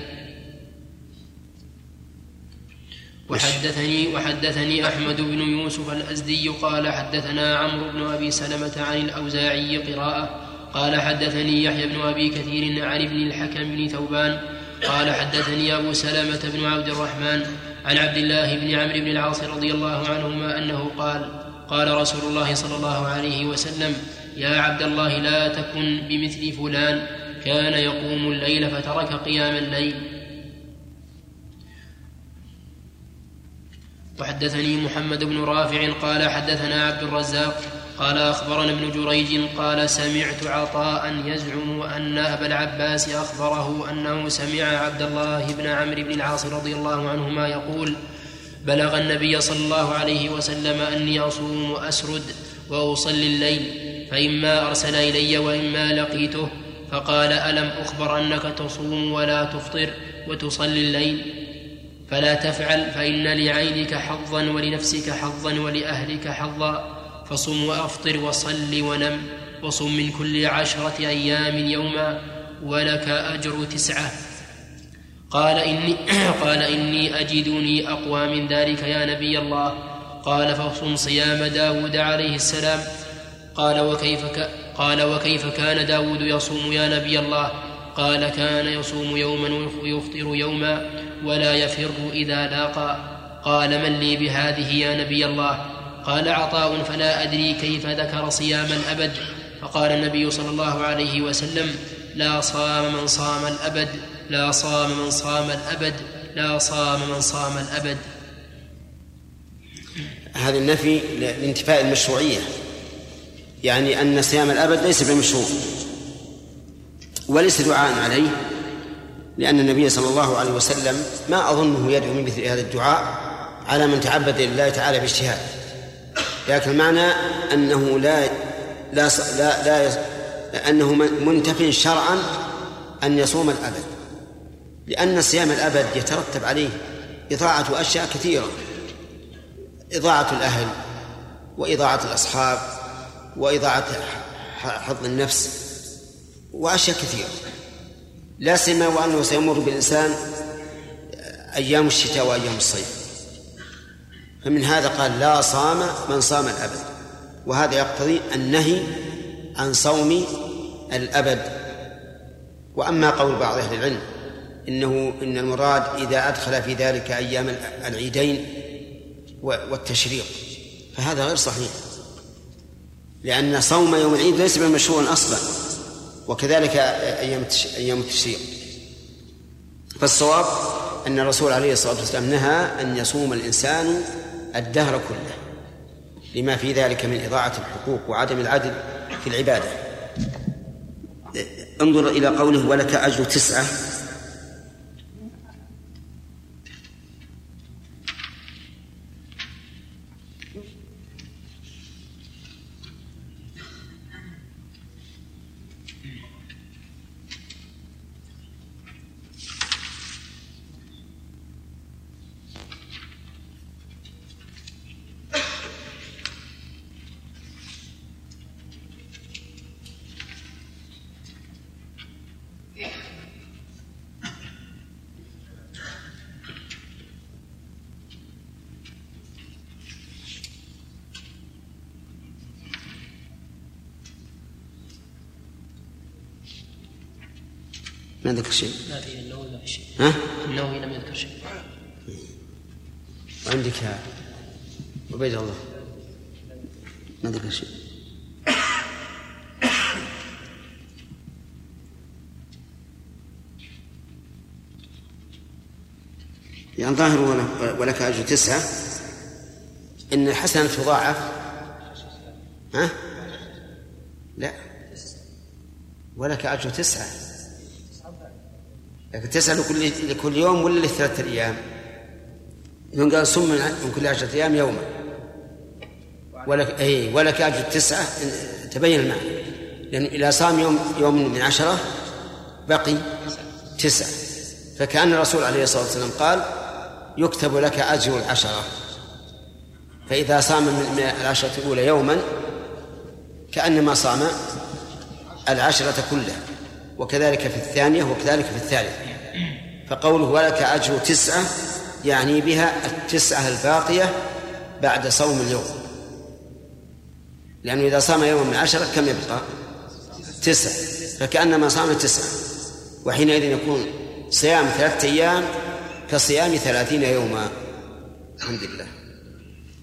وحدثني وحدثني أحمد بن يوسف الأزدي قال حدثنا عمرو بن أبي سلمة عن الأوزاعي قراءة. قال حدثني يحيى بن أبي كثير عن ابن الحكم بن ثوبان قال حدثني أبو سلمه بن عبد الرحمن عن عبد الله بن عمرو بن العاص رضي الله عنهما أنه قال قال رسول الله صلى الله عليه وسلم يا عبد الله لا تكن بمثل فلان كان يقوم الليل فترك قيام الليل. وحدثني محمد بن رافع قال حدثنا عبد الرزاق قال أخبرنا ابن جريج قال سمعت عطاء يزعم أن أبا العباس أخبره أنه سمع عبد الله بن عمرو بن العاص رضي الله عنهما يقول بلغ النبي صلى الله عليه وسلم أني أصوم وأسرد وأصلي الليل فإما أرسل إلي وإما لقيته فقال ألم أخبر أنك تصوم ولا تفطر وتصلي الليل؟ فلا تفعل فإن لعينك حظا ولنفسك حظا ولأهلك حظا. فصم وأفطر وصل ونم وصم من كل عشرة أيام يوما ولك أجر تسعة. قال إني قال إني أجدني أقوى من ذلك يا نبي الله. قال فصم صيام داود عليه السلام. قال وكيف ك... قال وكيف كان داود يصوم يا نبي الله؟ قال كان يصوم يوما ويفطر يوما ولا يفر إذا لاقى. قال من لي بهذه يا نبي الله؟ قال عطاء فلا أدري كيف ذكر صيام الأبد. فقال النبي صلى الله عليه وسلم لا صام من صام الأبد لا صام من صام الأبد لا صام من صام الأبد.
هذا النفي لانتفاء المشروعية يعني أن صيام الأبد ليس بمشروع وليس دعاء عليه لأن النبي صلى الله عليه وسلم ما أظنه يدعو من مثل هذا الدعاء على من تعبد لله تعالى باجتهاد. لكن المعنى أنه لا لا لا, لا أنه منتف شرعا أن يصوم الأبد لأن صيام الأبد يترتب عليه إضاعة أشياء كثيرة إضاعة الأهل وإضاعة الأصحاب وإضاعة حظ النفس وأشياء كثيرة. لا سيما وأنه سيمر بالإنسان أيام الشتاء وأيام الصيف. فمن هذا قال لا صام من صام الأبد. وهذا يقتضي النهي عن صوم الأبد. وأما قول بعض أهل العلم إنه إن المراد إذا أدخل في ذلك أيام العيدين والتشريق فهذا غير صحيح. لأن صوم يوم العيد ليس بمشروع أصلا وكذلك أيام أيام التشريق. فالصواب أن الرسول عليه الصلاة والسلام نهى أن يصوم الإنسان الدهر كله لما في ذلك من إضاعة الحقوق وعدم العدل في العبادة. انظر إلى قوله ولك أجر تسعة ما ذكر شيء؟
ما في النووي ما في شيء.
ها؟
النووي لم يذكر شيء.
وعندك عبيد الله ما ذكر شيء؟ يعني ظاهر ولك أجر تسعة. إن الحسنة تضاعف. ها؟ لا. ولك أجر تسعة. لكن تسعة لكل لكل يوم ولا لثلاثة أيام؟ يقول قال صم من كل عشرة أيام يوما. ولك أي ولك أجر تسعة تبين المعنى. لأن إذا صام يوم يوم من عشرة بقي تسعة. فكأن الرسول عليه الصلاة والسلام قال يكتب لك أجر العشرة. فإذا صام من العشرة الأولى يوما كأنما صام العشرة كلها. وكذلك في الثانية وكذلك في الثالثة فقوله ولك أجر تسعة يعني بها التسعة الباقية بعد صوم اليوم. لأنه إذا صام يوما من عشرة كم يبقى؟ تسعة. فكأنما صام تسعة. وحينئذ يكون صيام ثلاثة أيام كصيام ثلاثين يوما. الحمد لله.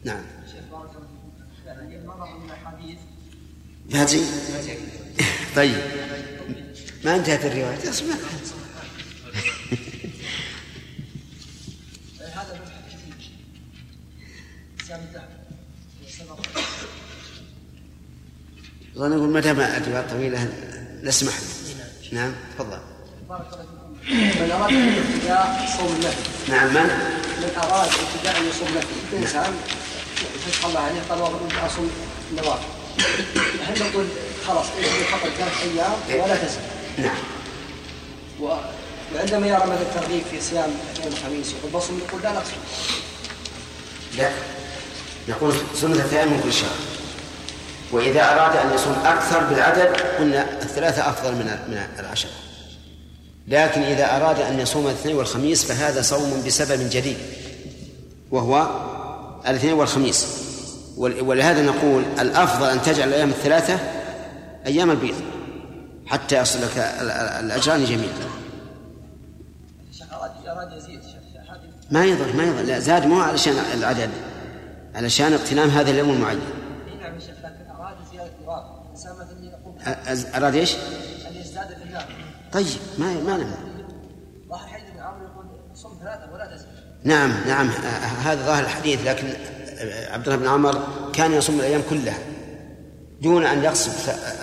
نعم. هذه طيب. ما انتهت الرواية. اسمع. والله نقول ما دام الرواية طويلة نسمح نعم تفضل.
بارك الله فيكم من؟ اراد ابتداء صوم النفل
نعم. من؟
من اراد ابتداء ان يصوم نفل انسان فتح الله عليه قال والله اصوم النوافل هل نقول خلاص فقط ثلاث أيام ولا تزيد
نعم.
وعندما يرى مثلا الترغيب في صيام اثنين الخميس يقول بصوم يقول لا نقصد
لا. نقول سنة أيام من كل شهر. وإذا أراد أن يصوم أكثر بالعدد قلنا الثلاثة أفضل من من العشرة لكن إذا أراد أن يصوم الاثنين والخميس فهذا صوم بسبب جديد وهو الاثنين والخميس. ول- ولهذا نقول الأفضل أن تجعل الأيام الثلاثة أيام البيض. حتى يصل لك ال- ال- الأجران جميعا.
اراد اراد
ما يضر ما يضر. لا زاد مو علشان العدد علشان اغتنام هذا اليوم المعين.
اي نعم يا شيخ لكن أراد زياده
أراد إيش؟
ان يزداد في النار
طيب ما ما نمنع
واحد حديث يقول ثلاثة ولا تزيد
نعم نعم هذا ظاهر الحديث لكن عبد الله بن عمر كان يصوم الأيام كلها. دون أن يقصد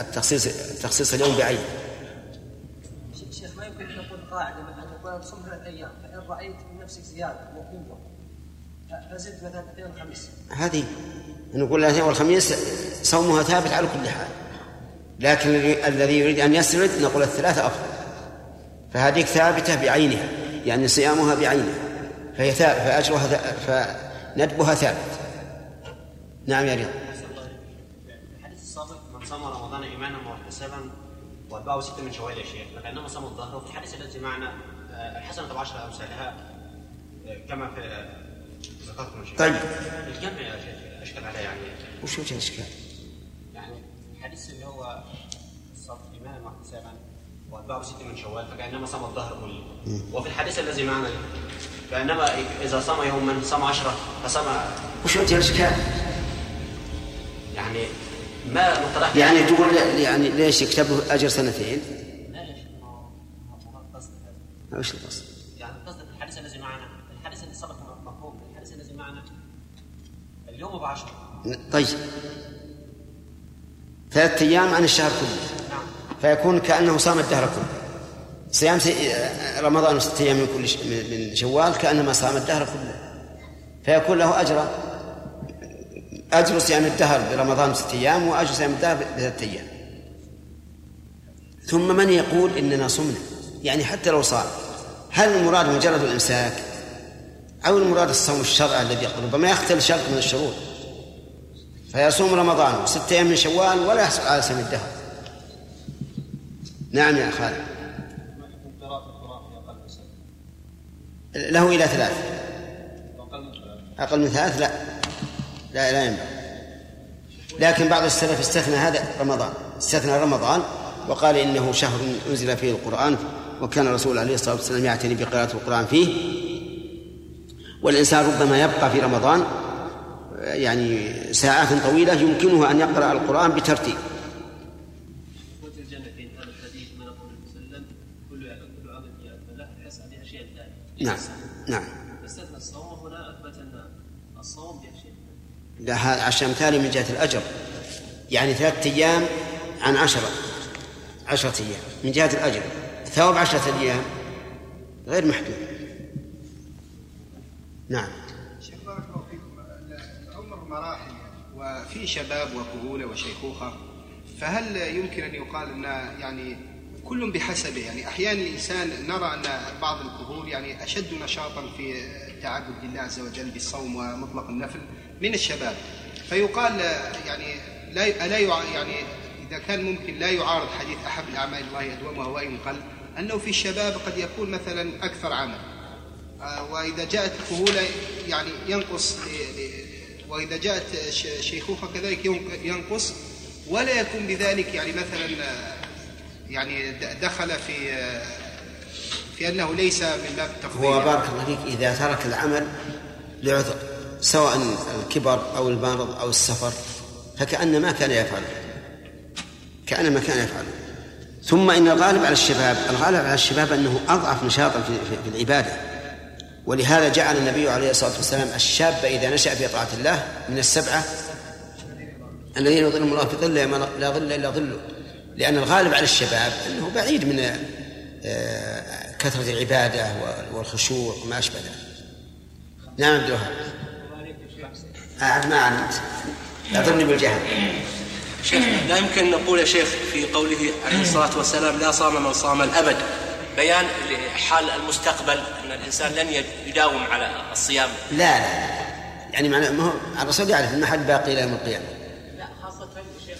التخصيص تخصيص اليوم بعينه
شيخ ما يمكن أن نقول قاعدة مثلا تقول صم ثلاث أيام فإن رأيت من نفسك زيادة وقوة ف- فزد مثلا اثنين الخميس.
هذه نقول الاثنين والخميس صومها ثابت على كل حال. لكن الذي- يريد أن يسرد نقول الثلاثة أفضل. فهذيك ثابتة بعينها يعني صيامها بعينها. فهي ثابت فأجرها ث- فندبها ثابت. نعم يا رياض.
واحتسابا واتبعه ستة من شوال يا شيخ فكانما صام الظهر وفي الحديث الذي معنا آه، الحسنة بعشر أمثالها آه، كما في آه، ذكرت من شيخ
طيب.
الجمع يا شيخ اشكل عليه يعني
وش وجه الإشكال؟
يعني الحديث اللي هو الصبر ايمانا واحتسابا واتبعه ستة من شوال فكأنما صام الظهر كله وفي الحديث الذي معنا كانما إذا صام يوما صام عشرة فصام
وش وجه الإشكال؟
يعني ما
يعني تقول يعني ليش يكتب له أجر سنتين؟ وش القصد؟
يعني قصد الحديث الذي معنا الحديث الذي سبق مفهوم الحديث الذي معنا اليوم بعشرة
طيب. ثلاثة أيام عن الشهر كله.
نعم.
فيكون كأنه صام الدهر كله. صيام. رمضان ستة أيام من كل ش... من من شوال كأنما صام الدهر كله. فيكون له أجر أجر صيام الدهر برمضان ستة أيام وأجر صيام الدهر بثلاثة أيام. ثم من يقول إننا صمنا؟ يعني حتى لو صام هل المراد مجرد الإمساك أو المراد الصوم الشرعي الذي ربما يختل شرط من الشروط. فيصوم رمضان وستة أيام من شوال ولا يحصل على سن الدهر. نعم يا خالد. له إلى ثلاث. أقل من ثلاث؟ لا. لا لا ينبغي. لكن بعض السلف استثنى هذا رمضان استثنى رمضان وقال إنه شهر أنزل فيه القرآن وكان الرسول عليه الصلاة والسلام يعتني بقراءة القرآن فيه. والإنسان ربما يبقى في رمضان يعني ساعات طويلة يمكنه أن يقرأ القرآن بترتيب.
قوت الجنة في هذا الحديث من قول وسلم كل كل عمل فله يسعى بأشياء ثانية
نعم نعم
استثنى الصوم هنا أثبت أن الصوم بأشياء
لا هذا عشان مثالي من جهة الأجر. يعني ثلاثة أيام عن عشرة. عشرة أيام من جهة الأجر. ثواب عشرة أيام غير محدود. نعم.
العمر مراحل وفي شباب وكهولة وشيخوخة فهل يمكن أن يقال أن يعني كل بحسبه؟ يعني أحيانا الإنسان نرى أن بعض الكهول يعني أشد نشاطا في تعبد الله عز وجل بالصوم ومطلق النفل من الشباب. فيقال يعني لا يع- يعني إذا كان ممكن لا يعارض حديث أحب الأعمال الله أدومها وإن قل أنه في الشباب قد يكون مثلا أكثر عمل. آه، وإذا جاءت الكهولة يعني ينقص وإذا جاءت شيخوخة كذلك ينقص ولا يكون بذلك يعني مثلا آه، يعني دخل في آه، في أنه ليس من باب التفضيل
هو بارك الله فيك إذا ترك العمل لعذر. سواء الكبر أو المرض أو السفر فكأن ما كان يفعله كأن ما كان يفعله ثم إن الغالب على الشباب الغالب على الشباب أنه أضعف نشاطا في, في, في العبادة. ولهذا جعل النبي عليه الصلاة والسلام الشاب إذا نشأ في طاعة الله من السبعة الذين يظلهم الله في ظله لا ظل إلا ظله. لأن الغالب على الشباب أنه بعيد من آه، كثرة العبادة والخشوع وما أشبه ذلك. نعم عبد الوهاب. أعد ما علمت يظن بالجهل.
شيخ لا يمكن نقول يا شيخ في قوله عليه الصلاة والسلام لا صام من صام الأبد. بيان لحال المستقبل أن الإنسان لن يداوم على الصيام.
لا لا يعني معنى ما هو الرسول يعرف المحل باقي إلى يوم القيامة.
لا خاصة شيخ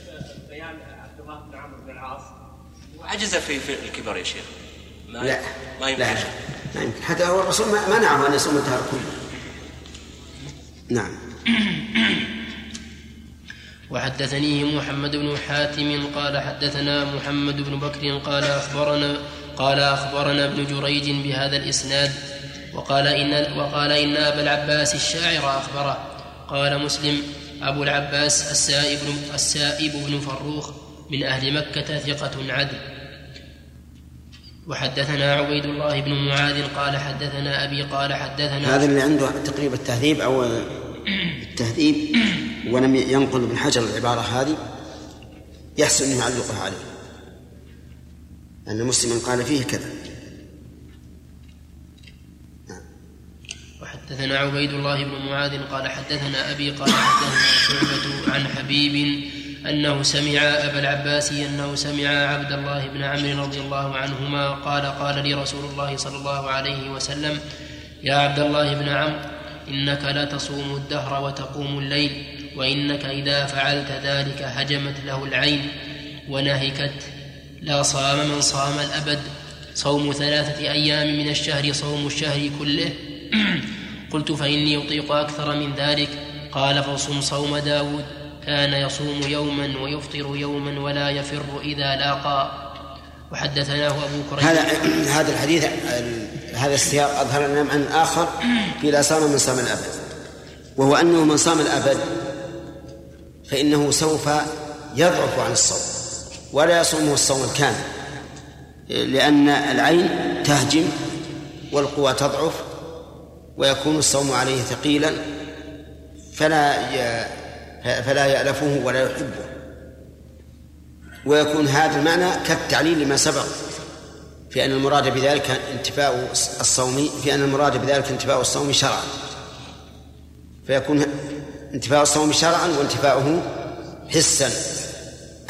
بيان عبد الله بن عمرو بن العاص. وعجز في, في الكبر يا شيخ.
ما لا ما يمكن. لا ما يمكن. حتى هو الرسول منعه أن يصوم الدهر كله. نعم.
وحدثنيه محمد بن حاتم قال حدثنا محمد بن بكر قال أخبرنا قال أخبرنا ابن جريج بهذا الإسناد وقال إن وقال إن أبا العباس الشاعر أخبره. قال مسلم أبو العباس السائب السائب بن فروخ من أهل مكة ثقة عدل. وحدثنا عبيد الله بن معاذ قال حدثنا أبي قال حدثنا
هذا اللي عنده تقريب التهذيب أو التهذيب ولم ينقل ابن حجر العبارة هذه يحسن أن يعلقها عليه. أن مسلما قال فيه كذا.
وحدثنا عبيد الله بن معاذ قال حدثنا أبي قال حدثنا شعبة عن حبيب أنه سمع أبا العباس أنه سمع عبد الله بن عمرو رضي الله عنهما قال قال لي رسول الله صلى الله عليه وسلم يا عبد الله بن عمرو إنك لا تصوم الدهر وتقوم الليل وإنك إذا فعلت ذلك هجمت له العين ونهكت. لا صام من صام الأبد. صوم ثلاثة أيام من الشهر صوم الشهر كله. قلت فإني أطيق أكثر من ذلك. قال فصم صوم داود. كان يصوم يوما ويفطر يوما ولا يفر إذا لاقى. وحدثناه أبو كريم
هذا هذا الحديث هذا السياق أظهر لنا معنى آخر في لا صام من صام الأبد. وهو أنه من صام الأبد فإنه سوف يضعف عن الصوم ولا يصومه الصوم الكامل لأن العين تهجم والقوى تضعف ويكون الصوم عليه ثقيلا فلا فلا يألفه ولا يحبه. ويكون هذا المعنى كالتعليل لما سبق في أن المراد بذلك انتفاء الصوم في أن المراد بذلك انتفاء الصوم شرعا. فيكون انتفاء الصوم شرعا وانتفاؤه حسا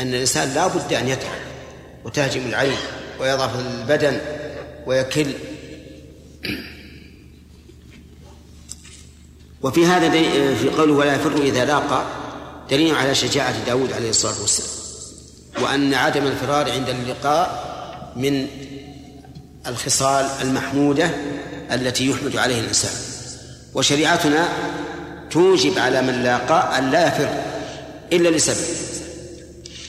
أن الإنسان لا بد أن يتعب وتهجم العين ويضعف البدن ويكل. وفي هذا في قوله ولا يفر إذا لاقى دليل على شجاعة داود عليه الصلاة والسلام. وأن عدم الفرار عند اللقاء من الخصال المحمودة التي يحمد عليه الإنسان. وشريعتنا توجب على من لاقى أن لا يفر إلا لسبب.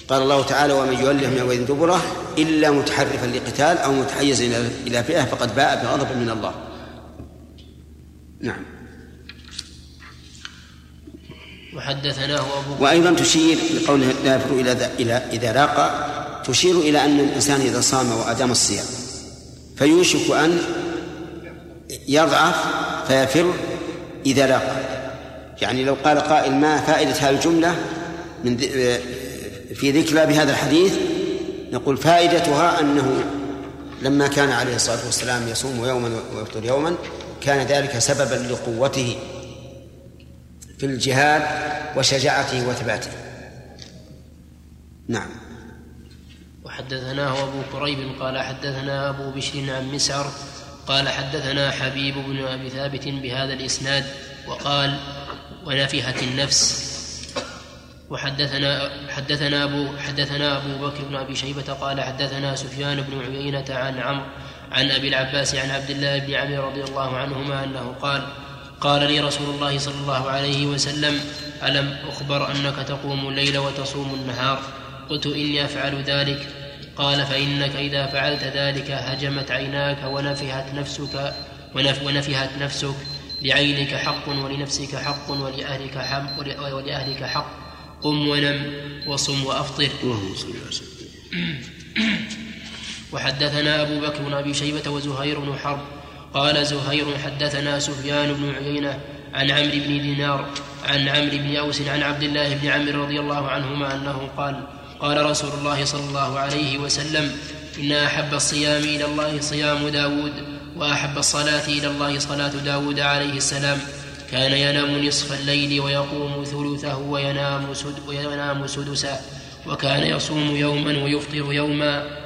قال الله تعالى ومن يولهم يومئذ دبره إلا متحرفا لقتال أو متحيزا إلى فئة فقد باء بغضب من الله. نعم.
وحدثناه أبو
وأيضا تشير لقوله لا يفر إلى إلى إذا لاقى تشير إلى أن الإنسان إذا صام وأدام الصيام فيوشك أن يضعف فيفر إذا لاقى يعني لو قال قائل ما فائدة هذه الجملة من في ذكرى بهذا الحديث نقول فائدتها أنه لما كان عليه الصلاة والسلام يصوم يوما ويفطر يوما كان ذلك سببا لقوته في الجهاد وشجاعته وثباته. نعم.
وحدثناه أبو كريب قال حدثنا أبو بشر عن مسعر قال حدثنا حبيب بن أبي ثابت بهذا الإسناد وقال ونفهت النفس. وحدثنا حدثنا أبو حدثنا أبو بكر بن أبي شيبة قال حدثنا سفيان بن عيينة عن عمرو عن أبي العباس عن عبد الله بن عمرو رضي الله عنهما أنه قال قال لي رسول الله صلى الله عليه وسلم ألم أخبر أنك تقوم الليل وتصوم النهار؟ قلت إني أفعل ذلك. قال فإنك إذا فعلت ذلك هجمت عيناك ونفهت نفسك ونف ونفهت نفسك. لعينك حق ولنفسك حق ولأهلك حق ولأهلك حق. قم ونم وصم وأفطر.
اللهم صل
وحدثنا أبو بكر بن أبي شيبة وزهير بن حرب قال زهير حدثنا سفيان بن عيينة عن عمرو بن دينار عن عمرو بن أوس عن عبد الله بن عمرو رضي الله عنهما أنه قال قال رسول الله صلى الله عليه وسلم إن أحب الصيام إلى الله صيام داود وأحب الصلاة إلى الله صلاة داود عليه السلام. كان ينام نصف الليل ويقوم ثلثه وينام, سد وينام سدسا. وكان يصوم يوما ويفطر يوما.